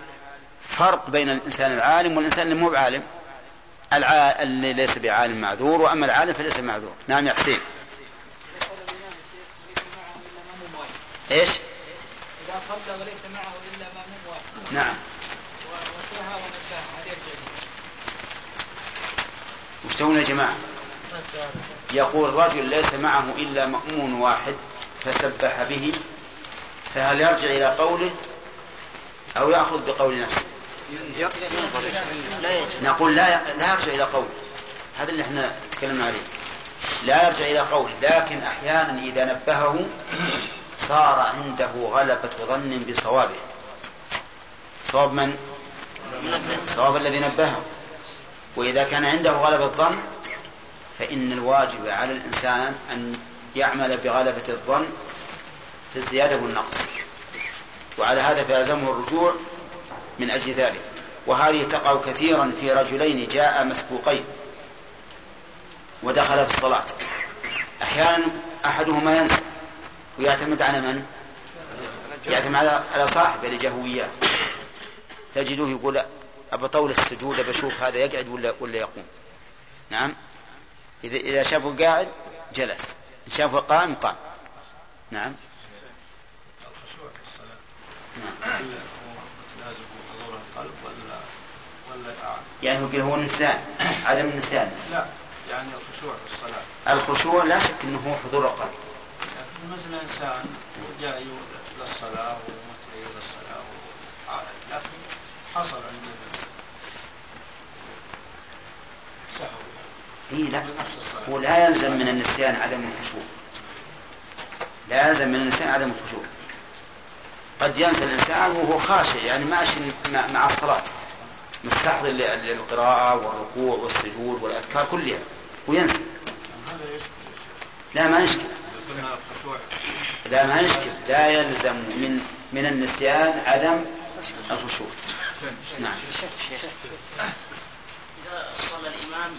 فرق بين الإنسان العالم والإنسان اللي مو بعالم. اللي ليس بعالم معذور وأما العالم فليس معذور نعم يا حسين إيش؟ إذا صلى وليس معه إلا مأموم واحد نعم يرجع وش يا جماعة؟ يقول رجل ليس معه إلا مأمون واحد فسبح به فهل يرجع إلى قوله أو يأخذ بقول نفسه؟ نقول لا لا يرجع إلى قوله هذا اللي إحنا تكلمنا عليه. لا يرجع إلى قوله لكن أحيانا إذا نبهه صار عنده غلبة ظن بصوابه. صواب من؟ صواب الذي نبهه. وإذا كان عنده غلبة ظن فإن الواجب على الإنسان أن يعمل بغلبة الظن في الزيادة والنقص. وعلى هذا فيلزمه الرجوع من أجل ذلك. وهذه تقع كثيرا في رجلين جاء مسبوقين ودخل في الصلاة. أحيانا أحدهما ينسى. ويعتمد على من؟ يعتمد على صاحبه اللي جاه وياه. تجده يقول أبى طول السجود بشوف هذا يقعد ولا ولا يقوم. نعم. إذا إذا شافه قاعد جلس. إن شافه قام قام. نعم. يعني هو هو النسيان عدم النسيان. لا يعني الخشوع في الصلاة. الخشوع لا شك إنه هو حضور القلب يعني مثلا إنسان جاء للصلاة ومتى إلى الصلاة لكن حصل عنده سهو. اي لا. هو لا يلزم من النسيان عدم الخشوع. لا يلزم من النسيان عدم الخشوع. قد ينسى الإنسان وهو خاشع يعني ماشي مع الصلاة. مستحضر للقراءة والركوع والسجود والأذكار كلها وينسى. لا ما يشكل. لا ما يشكل. لا يلزم من من النسيان عدم الخشوع. نعم. إذا صلى الإمام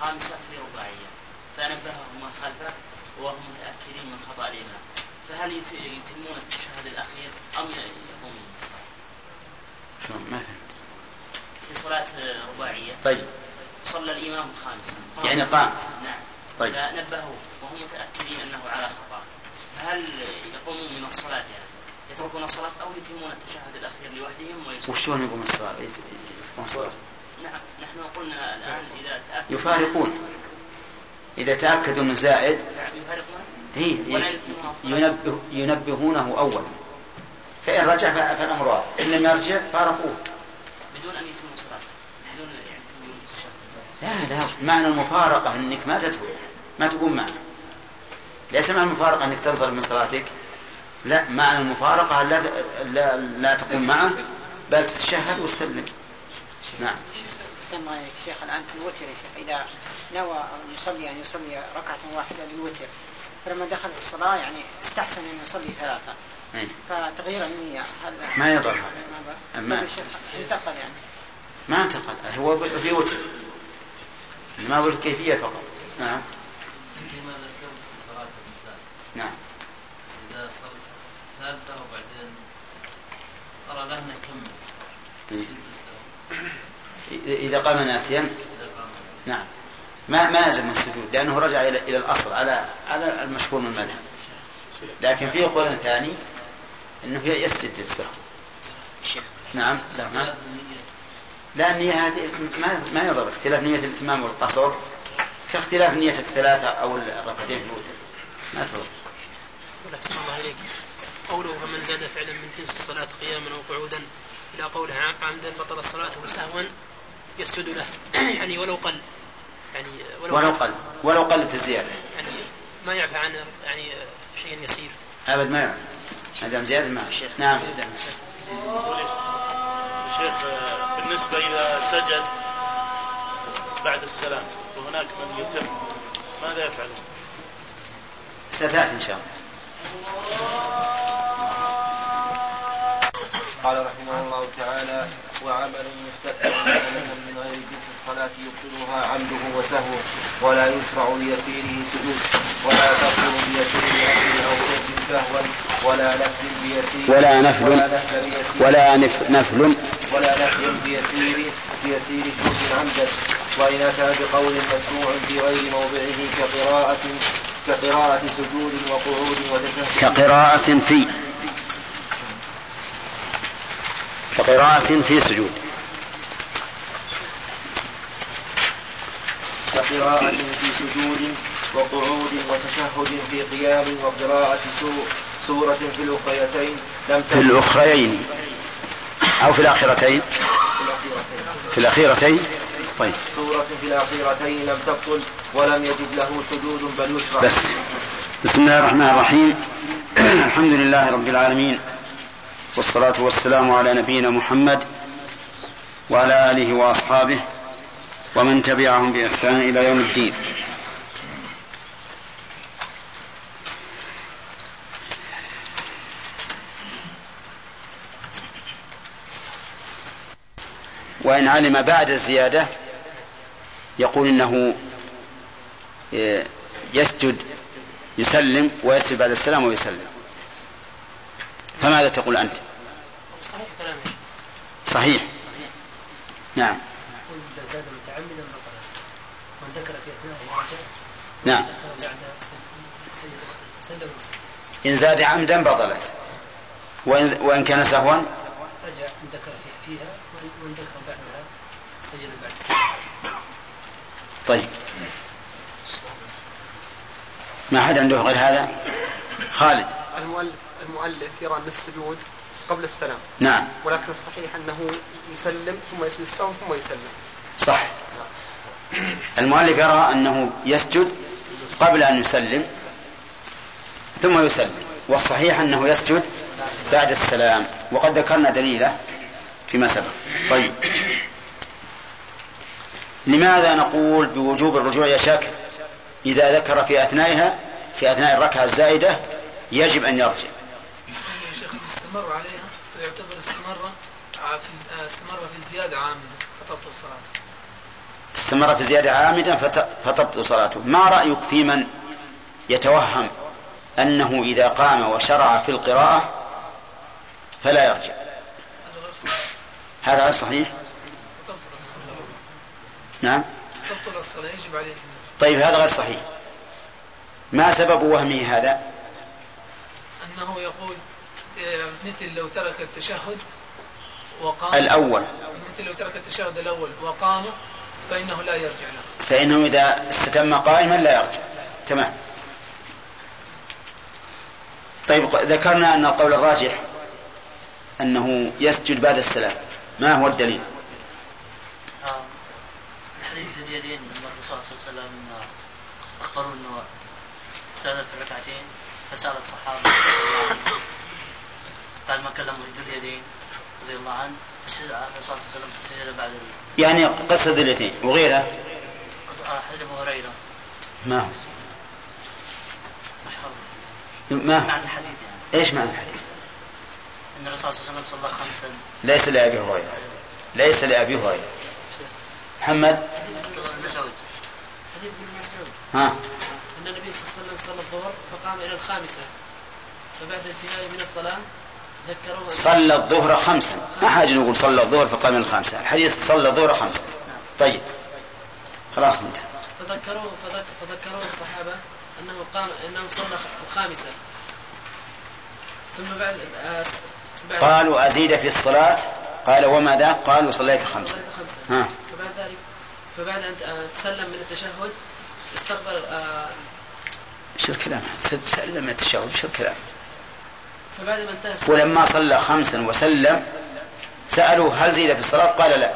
خامسة في رباعية فنبههم من خلفه وهم متأكدين من خطأ الإمام. فهل يتمون التشهد الأخير أم يقومون من الصلاة؟ شلون؟ ما فهمت. في صلاة رباعية. طيب. صلى الإمام خامسا. يعني قام نعم. طيب. فنبهوا وهم متأكدين أنه على خطأ. فهل يقومون من الصلاة يعني؟ يتركون الصلاة أو يتمون التشهد الأخير لوحدهم ويصلون؟ وشلون يقوم الصلاة؟ يقوم الصلاة. نعم. نحن قلنا الآن إذا تأكد يفارقون. إذا تأكدوا أنه زائد نعم يفارقون. ينبه ينبهونه أولا. فإن رجع فالأمر واضح. إن لم يرجع فارقوه بدون أن يتموا الصلاة بدون يعني لا لا. معنى المفارقة أنك ما تدخل ما تقوم معه ليس معنى المفارقة أنك تنصرف من صلاتك. لا معنى المفارقة لا لا, لا تقوم معه بل تتشهد وتسلم. نعم. أحسن ما شيخ الآن في الوتر إذا نوى المصلي أن يصلي ركعة واحدة للوتر. فلما دخل في الصلاة يعني استحسن أن يصلي ثلاثة. أي. فتغيير النية هل ما يضر. ما ما- الشيخ انتقل يعني. ما انتقل. هو في وتر. ما قلت كيفية فقط. نعم. فيما ذكرت في صلاة النساء. نعم. إذا صلى ثالثة وبعدين أرى له السهو إذا- قام ناسيا؟ إذا قام نعم. ما ما يلزم السجود لأنه رجع إلى إلى الأصل على على المشهور من المذهب. لكن في قول ثاني أنه يسجد للسهو. نعم لا ما لا النية هذه ما ما يضر اختلاف نية الإتمام والقصر كاختلاف نية الثلاثة أو الركعتين في الوتر. ما تضر. أحسن الله إليك. قوله فمن زاد فعلا من جنس الصلاة قياما أو قعودا إلى قوله عمدا بطل الصلاة سهوا يسجد له. يعني ولو قل. يعني ولو قل ولو قلت الزيادة يعني ما يعفى عن يعني شيء يسير. أبد ما يعفى. ما دام زيادة ما نعم. شيخ. بالنسبة إذا سجد بعد السلام وهناك من يتم ماذا يفعلون؟ ستأتي إن شاء الله. قال رحمه الله تعالى وعمل عملا من غير جنس الصلاة يبطلها عمده وسهوه ولا يشرع ليسيره سجود ولا تبطل بيسير أكل أو شرب سهوا ولا نفل بيسير ولا نفل ولا نفل نفل. ولا نفل بيسير بيسير عمدا وإن أتى بقول مشروع في غير موضعه كقراءة كقراءة سجود وقعود وتشهد. كقراءة في كقراءة في سجود. كقراءة في سجود وقعود وتشهد في قيام وقراءة سورة في الأخريتين لم في الأخريين. أو في الآخرتين. في الأخيرتين. طيب. سورة في الأخيرتين لم تبطل ولم يجب له سجود بل يشرع. بس. بسم الله الرحمن الرحيم. الحمد لله رب العالمين. والصلاة والسلام على نبينا محمد وعلى آله وأصحابه ومن تبعهم بإحسان إلى يوم الدين. وإن علم بعد الزيادة يقول إنه آه، يسجد يسلم ويسجد بعد السلام ويسلم. فماذا تقول أنت؟ صحيح صحيح. نعم. زاد متعمدا بطل من ذكر في أثناء رجع نعم. بعد سلم إن زاد عمدا بطلت. وإن, وإن كان سهوا؟ رجع إن ذكر فيها وإن ذكر بعدها سجد بعد السلام طيب. ما حد عنده غير هذا؟ خالد. المؤلف المؤلف يرى أن السجود قبل السلام. نعم. ولكن الصحيح أنه يسلم ثم يسجد السلام ثم يسلم. صح. المؤلف يرى أنه يسجد قبل أن يسلم ثم يسلم والصحيح أنه يسجد بعد السلام وقد ذكرنا دليله فيما سبق. طيب. لماذا نقول بوجوب الرجوع يا شاكر إذا ذكر في أثنائها في أثناء الركعة الزائدة يجب أن يرجع. يا شيخ استمر عليها فيعتبر استمر في استمر في الزيادة عامدا فتبطل صلاته. استمر في زيادة عامدا فتبطل صلاته. ما رأيك في من يتوهم أنه إذا قام وشرع في القراءة فلا يرجع؟ هذا غير صحيح. نعم. طيب هذا غير صحيح. ما سبب وهمه هذا؟ أنه يقول مثل لو ترك التشهد الأول. مثل لو ترك التشهد الأول وقام فإنه لا يرجع له. فإنه إذا استتم قائما لا يرجع. تمام. طيب ذكرنا أن القول الراجح أنه يسجد بعد السلام. ما هو الدليل؟ حديث اليدين لما الرسول صلى الله عليه وسلم اخبروا إنه سجد في الركعتين فسأل الصحابة بعد ما كلموا ذو اليدين. رضي الله عنه الرسول صلى الله عليه وسلم فسجد بعد يعني قصة ذو اليدين وغيرها حديث أبو هريرة. ما هو؟ ما هو؟ معنى الحديث يعني. إيش معنى الحديث؟ إن الرسول صلى الله عليه وسلم صلى خمسا. ليس لأبي هريرة. ليس لأبي هريرة. محمد؟ مسعود. حديث ابن مسعود. ها؟ إن النبي صلى الله عليه وسلم صلى الظهر فقام إلى الخامسة فبعد انتهائه من الصلاة صلى الظهر خمسا. ما حاجة نقول صلى الظهر فقام إلى الخامسه الحديث صلى الظهر خمسا. طيب. خلاص انتهى. فذكروه فذك فذكروه الصحابة أنه قام انه صلى الخامسه ثم بعد, بعد قالوا أزيد في الصلاة. قال وما ذاك؟ قالوا صليت خمسا. ها. فبعد ذلك فبعد أن تسلم من التشهد استقبل شو الكلام تسلم من التشهد شو الكلام؟ ولما صلى خمسا وسلم سألوه هل زيد في الصلاة؟ قال لا.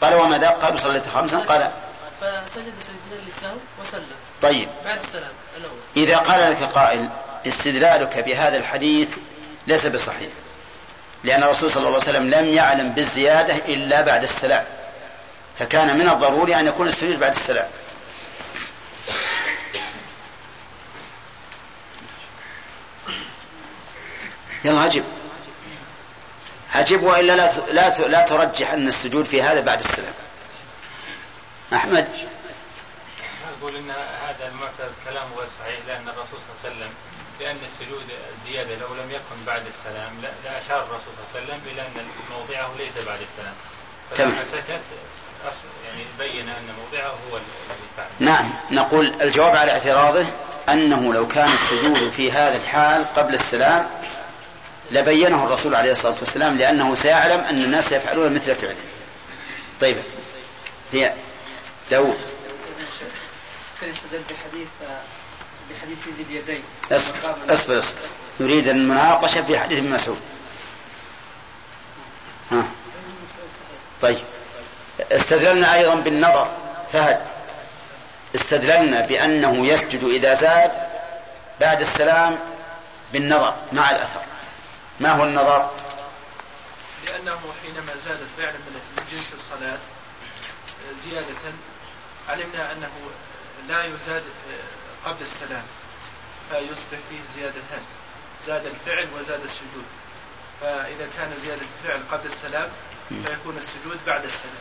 قال وما ذاك قالوا صليت خمسا. قال فسجد سجدتين للسهو وسلم. طيب. بعد السلام الأول. إذا قال لك قائل استدلالك بهذا الحديث ليس بصحيح. لأن الرسول صلى الله عليه وسلم لم يعلم بالزيادة إلا بعد السلام. فكان من الضروري أن يكون السجود بعد السلام. يلا عجب عجب وإلا لا لا لا ترجح أن السجود في هذا بعد السلام. أحمد أقول إن هذا المعترض كلام غير صحيح لأن الرسول صلى الله عليه وسلم بان السجود زيادة لو لم يكن بعد السلام لاشار الرسول صلى الله عليه وسلم إلى أن موضعه ليس بعد السلام. فلما سكت يعني بين أن موضعه هو الذي فعل. نعم نقول الجواب على اعتراضه أنه لو كان السجود في هذا الحال قبل السلام لبينه الرسول عليه الصلاة والسلام لأنه سيعلم أن الناس يفعلون مثل فعله. طيب. هي داود بحديث بحديث ذي اليدين أصبر أصبر. اصبر نريد المناقشة في حديث ابن مسعود. ها. طيب. استدللنا أيضا بالنظر. فهد استدللنا بأنه يسجد إذا زاد بعد السلام بالنظر مع الأثر. ما هو النظر؟ لأنه حينما زاد فعلا من جنس الصلاة زيادة علمنا أنه لا يزاد قبل السلام فيصبح فيه زيادتان زاد الفعل وزاد السجود. فإذا كان زيادة الفعل قبل السلام فيكون السجود بعد السلام.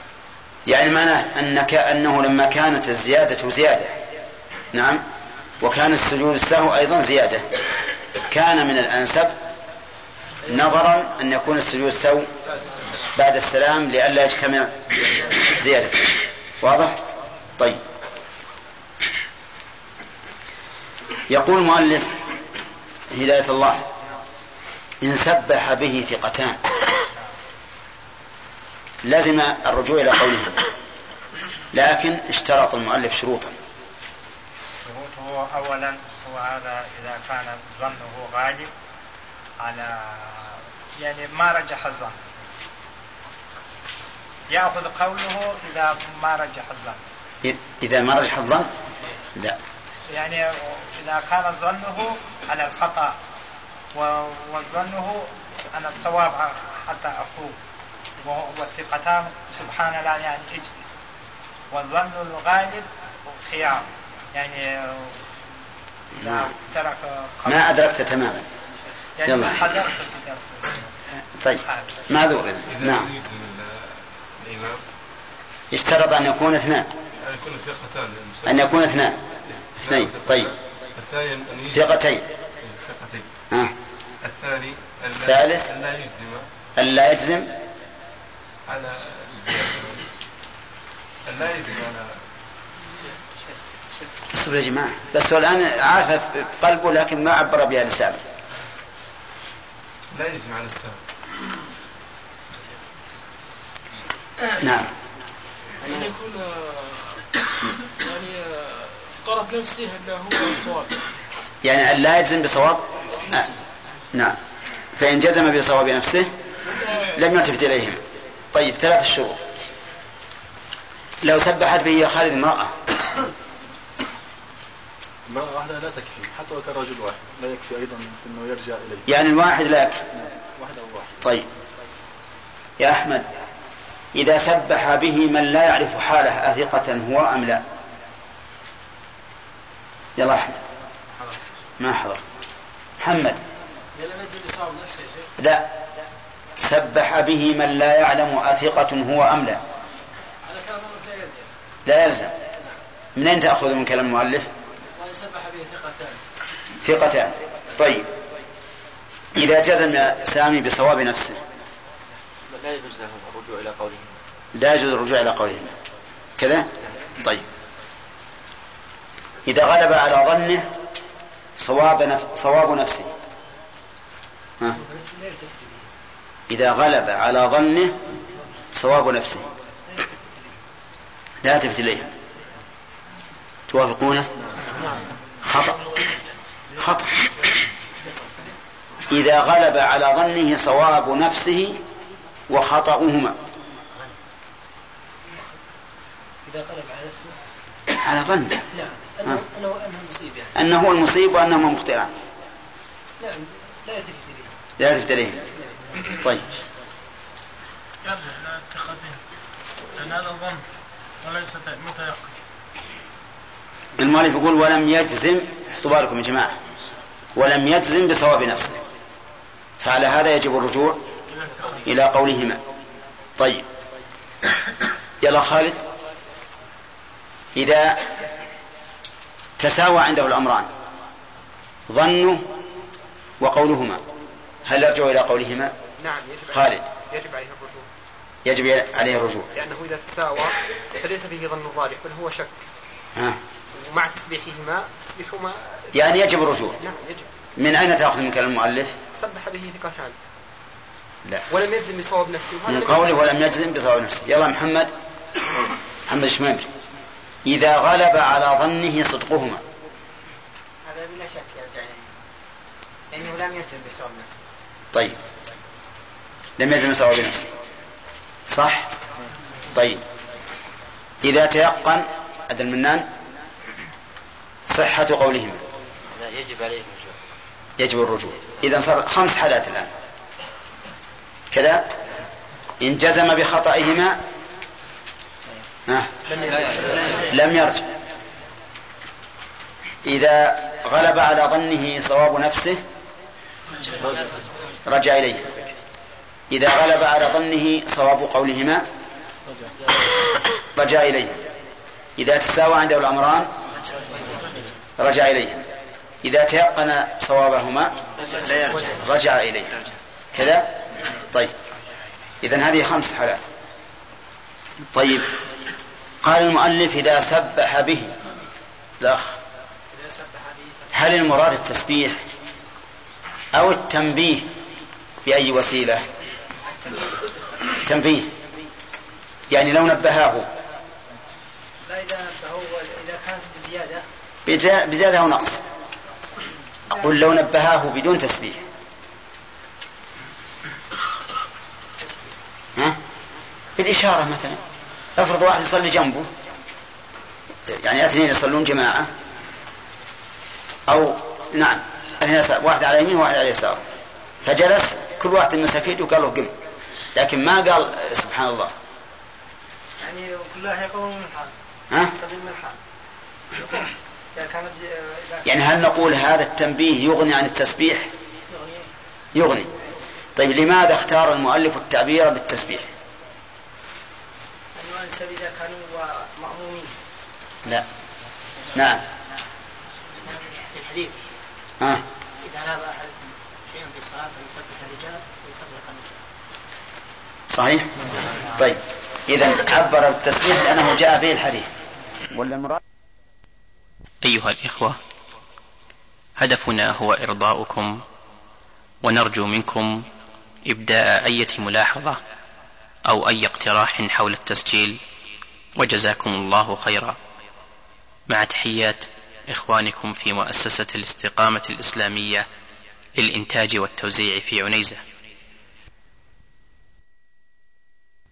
يعني معناه أنك أنه لما كانت الزيادة زيادة. نعم. وكان السجود السهو أيضا زيادة. كان من الأنسب نظرا أن يكون السجود سو بعد السلام لئلا يجتمع زيادة. واضح؟ طيب. يقول المؤلف هداية الله إن سبح به ثقتان. لزم الرجوع إلى قوله لكن اشترط المؤلف شروطا. شروطه أولا هو هذا إذا كان ظنه غالب على يعني ما رجح الظن. يأخذ قوله إذا ما رجح الظن. إذا ما رجح الظن؟ لا. يعني إذا كان ظنه على الخطأ وظنه أن الصواب حتى أخوه والثقتان سبحان الله يعني اجلس. والظن الغالب خيار. يعني إذا ترك ما أدركت تماما. يعني يلا. طيب. معذور نعم. الإمام يشترط أن يكون اثنان. أن يكون ثقتان أن يكون اثنان. اثنين. طيب. الثاني أن ثقتين. ثقتين. آه. الثاني الثالث. أن لا يجزم. أن لا يجزم. على الزيادة أن لا يجزم على اصبر يا جماعة. بس هو الآن عارف قلبه لكن ما عبر بها لسانه. لا يجزم على السبب. نعم. أن يكون يعني طرف نفسه أنه هو الصواب. يعني أن لا يجزم بصواب؟ آه. نعم. فإن جزم بصواب نفسه لم يلتفت إليهم. طيب ثلاث الشروط لو سبحت به يا خالد امرأة امرأة واحدة لا تكفي حتى لو كان رجل واحد لا يكفي أيضا أنه يرجع إليه. يعني الواحد لا يكفي. واحد أو واحد. طيب. يا أحمد إذا سبح به من لا يعرف حاله أثقة هو أم لا؟ يلا أحمد. ما حضر. محمد. لا. سبح به من لا يعلم أثقة هو أم لا؟ لا يلزم. من أين تأخذ من كلام المؤلف؟ وإن سبح به ثقتان. ثقتان. طيب. إذا جزم سامي بصواب نفسه. لا يجوز له الرجوع إلى قوله. لا يجوز الرجوع إلى قوله. كذا؟ طيب. إذا غلب على ظنه صواب نف... صواب نفسه. ها. إذا غلب على ظنه صواب نفسه. لا تفت إليه توافقونه؟ خطأ. خطأ. إذا غلب على ظنه صواب نفسه وخطأهما. نفسه؟ على ظن نعم. أنه أنه أنه مصيب يعني. أنه هو المصيب وأنهما مخطئان نعم. لا يلتفت إليه. لا يلتفت إليه. طيب. يرجع إلى اتخاذه. لأن هذا ظن وليس متيقن. المؤلف يقول ولم يجزم احطوا بالكم يا جماعة. ولم يجزم بصواب نفسه. فعلى هذا يجب الرجوع إلى قولهما. طيب. يلا خالد. إذا تساوى عنده الأمران ظنه وقولهما هل يرجع إلى قولهما؟ نعم يجب خالد. يجب عليه الرجوع. يجب عليه الرجوع. لأنه إذا تساوى فليس فيه ظن الراجح بل هو شك. ها. ومع تسبيحهما تسبيحهما يعني يجب الرجوع. نعم يجب. من أين تأخذ من كلام المؤلف؟ سبح به ثقتان. لا. ولم يجزم بصواب نفسه. من قوله يجزم. ولم يجزم بصواب نفسه. يلا محمد. محمد شميمر إذا غلب على ظنه صدقهما. هذا بلا شك يرجع إليه لأنه لم يلتزم بصواب نفسه. طيب. لم يلزم بصواب نفسه. صح؟ طيب. إذا تيقن هذا المنان صحة قولهما لا يجب عليه الرجوع. يجب الرجوع. إذا صار خمس حالات الآن. كذا؟ إن جزم بخطئهما ها؟ لم يرجع. إذا غلب على ظنه صواب نفسه رجع إليه. إذا غلب على ظنه صواب قولهما رجع إليه. إذا تساوى عنده الأمران رجع إليه. إذا تيقن صوابهما رجع إليه. كذا؟ طيب. إذا هذه خمس حالات. طيب. قال المؤلف إذا سبح به. الأخ. هل المراد التسبيح أو التنبيه بأي وسيلة؟ تنبيه. يعني لو نبهاه لا إذا نبهوا إذا كانت بزيادة أو نقص. أقول لو نبهاه بدون تسبيح. ها؟ بالإشارة مثلا. افرض واحد يصلي جنبه. يعني اثنين يصلون جماعة. أو نعم اثنين واحد على يمين وواحد على يسار. فجلس كل واحد مسك يده وقال له قم. لكن ما قال سبحان الله. يعني كل واحد يقوم من حال. ها؟ من حال. يعني هل نقول هذا التنبيه يغني عن التسبيح؟ يغني. طيب لماذا اختار المؤلف التعبير بالتسبيح؟ إذا كانوا مأمومين. لا. نعم. في الحديث. ها؟ إذا ناب أحد شيئا في الصلاة فيسبح الرجال ويسبح النساء. صحيح؟ طيب. إذا عبر بالتسبيح لأنه جاء به الحديث. ولا المراد؟ أيها الإخوة هدفنا هو إرضاؤكم ونرجو منكم إبداء أية ملاحظة أو أي اقتراح حول التسجيل وجزاكم الله خيرا. مع تحيات إخوانكم في مؤسسة الاستقامة الإسلامية للإنتاج والتوزيع في عنيزة.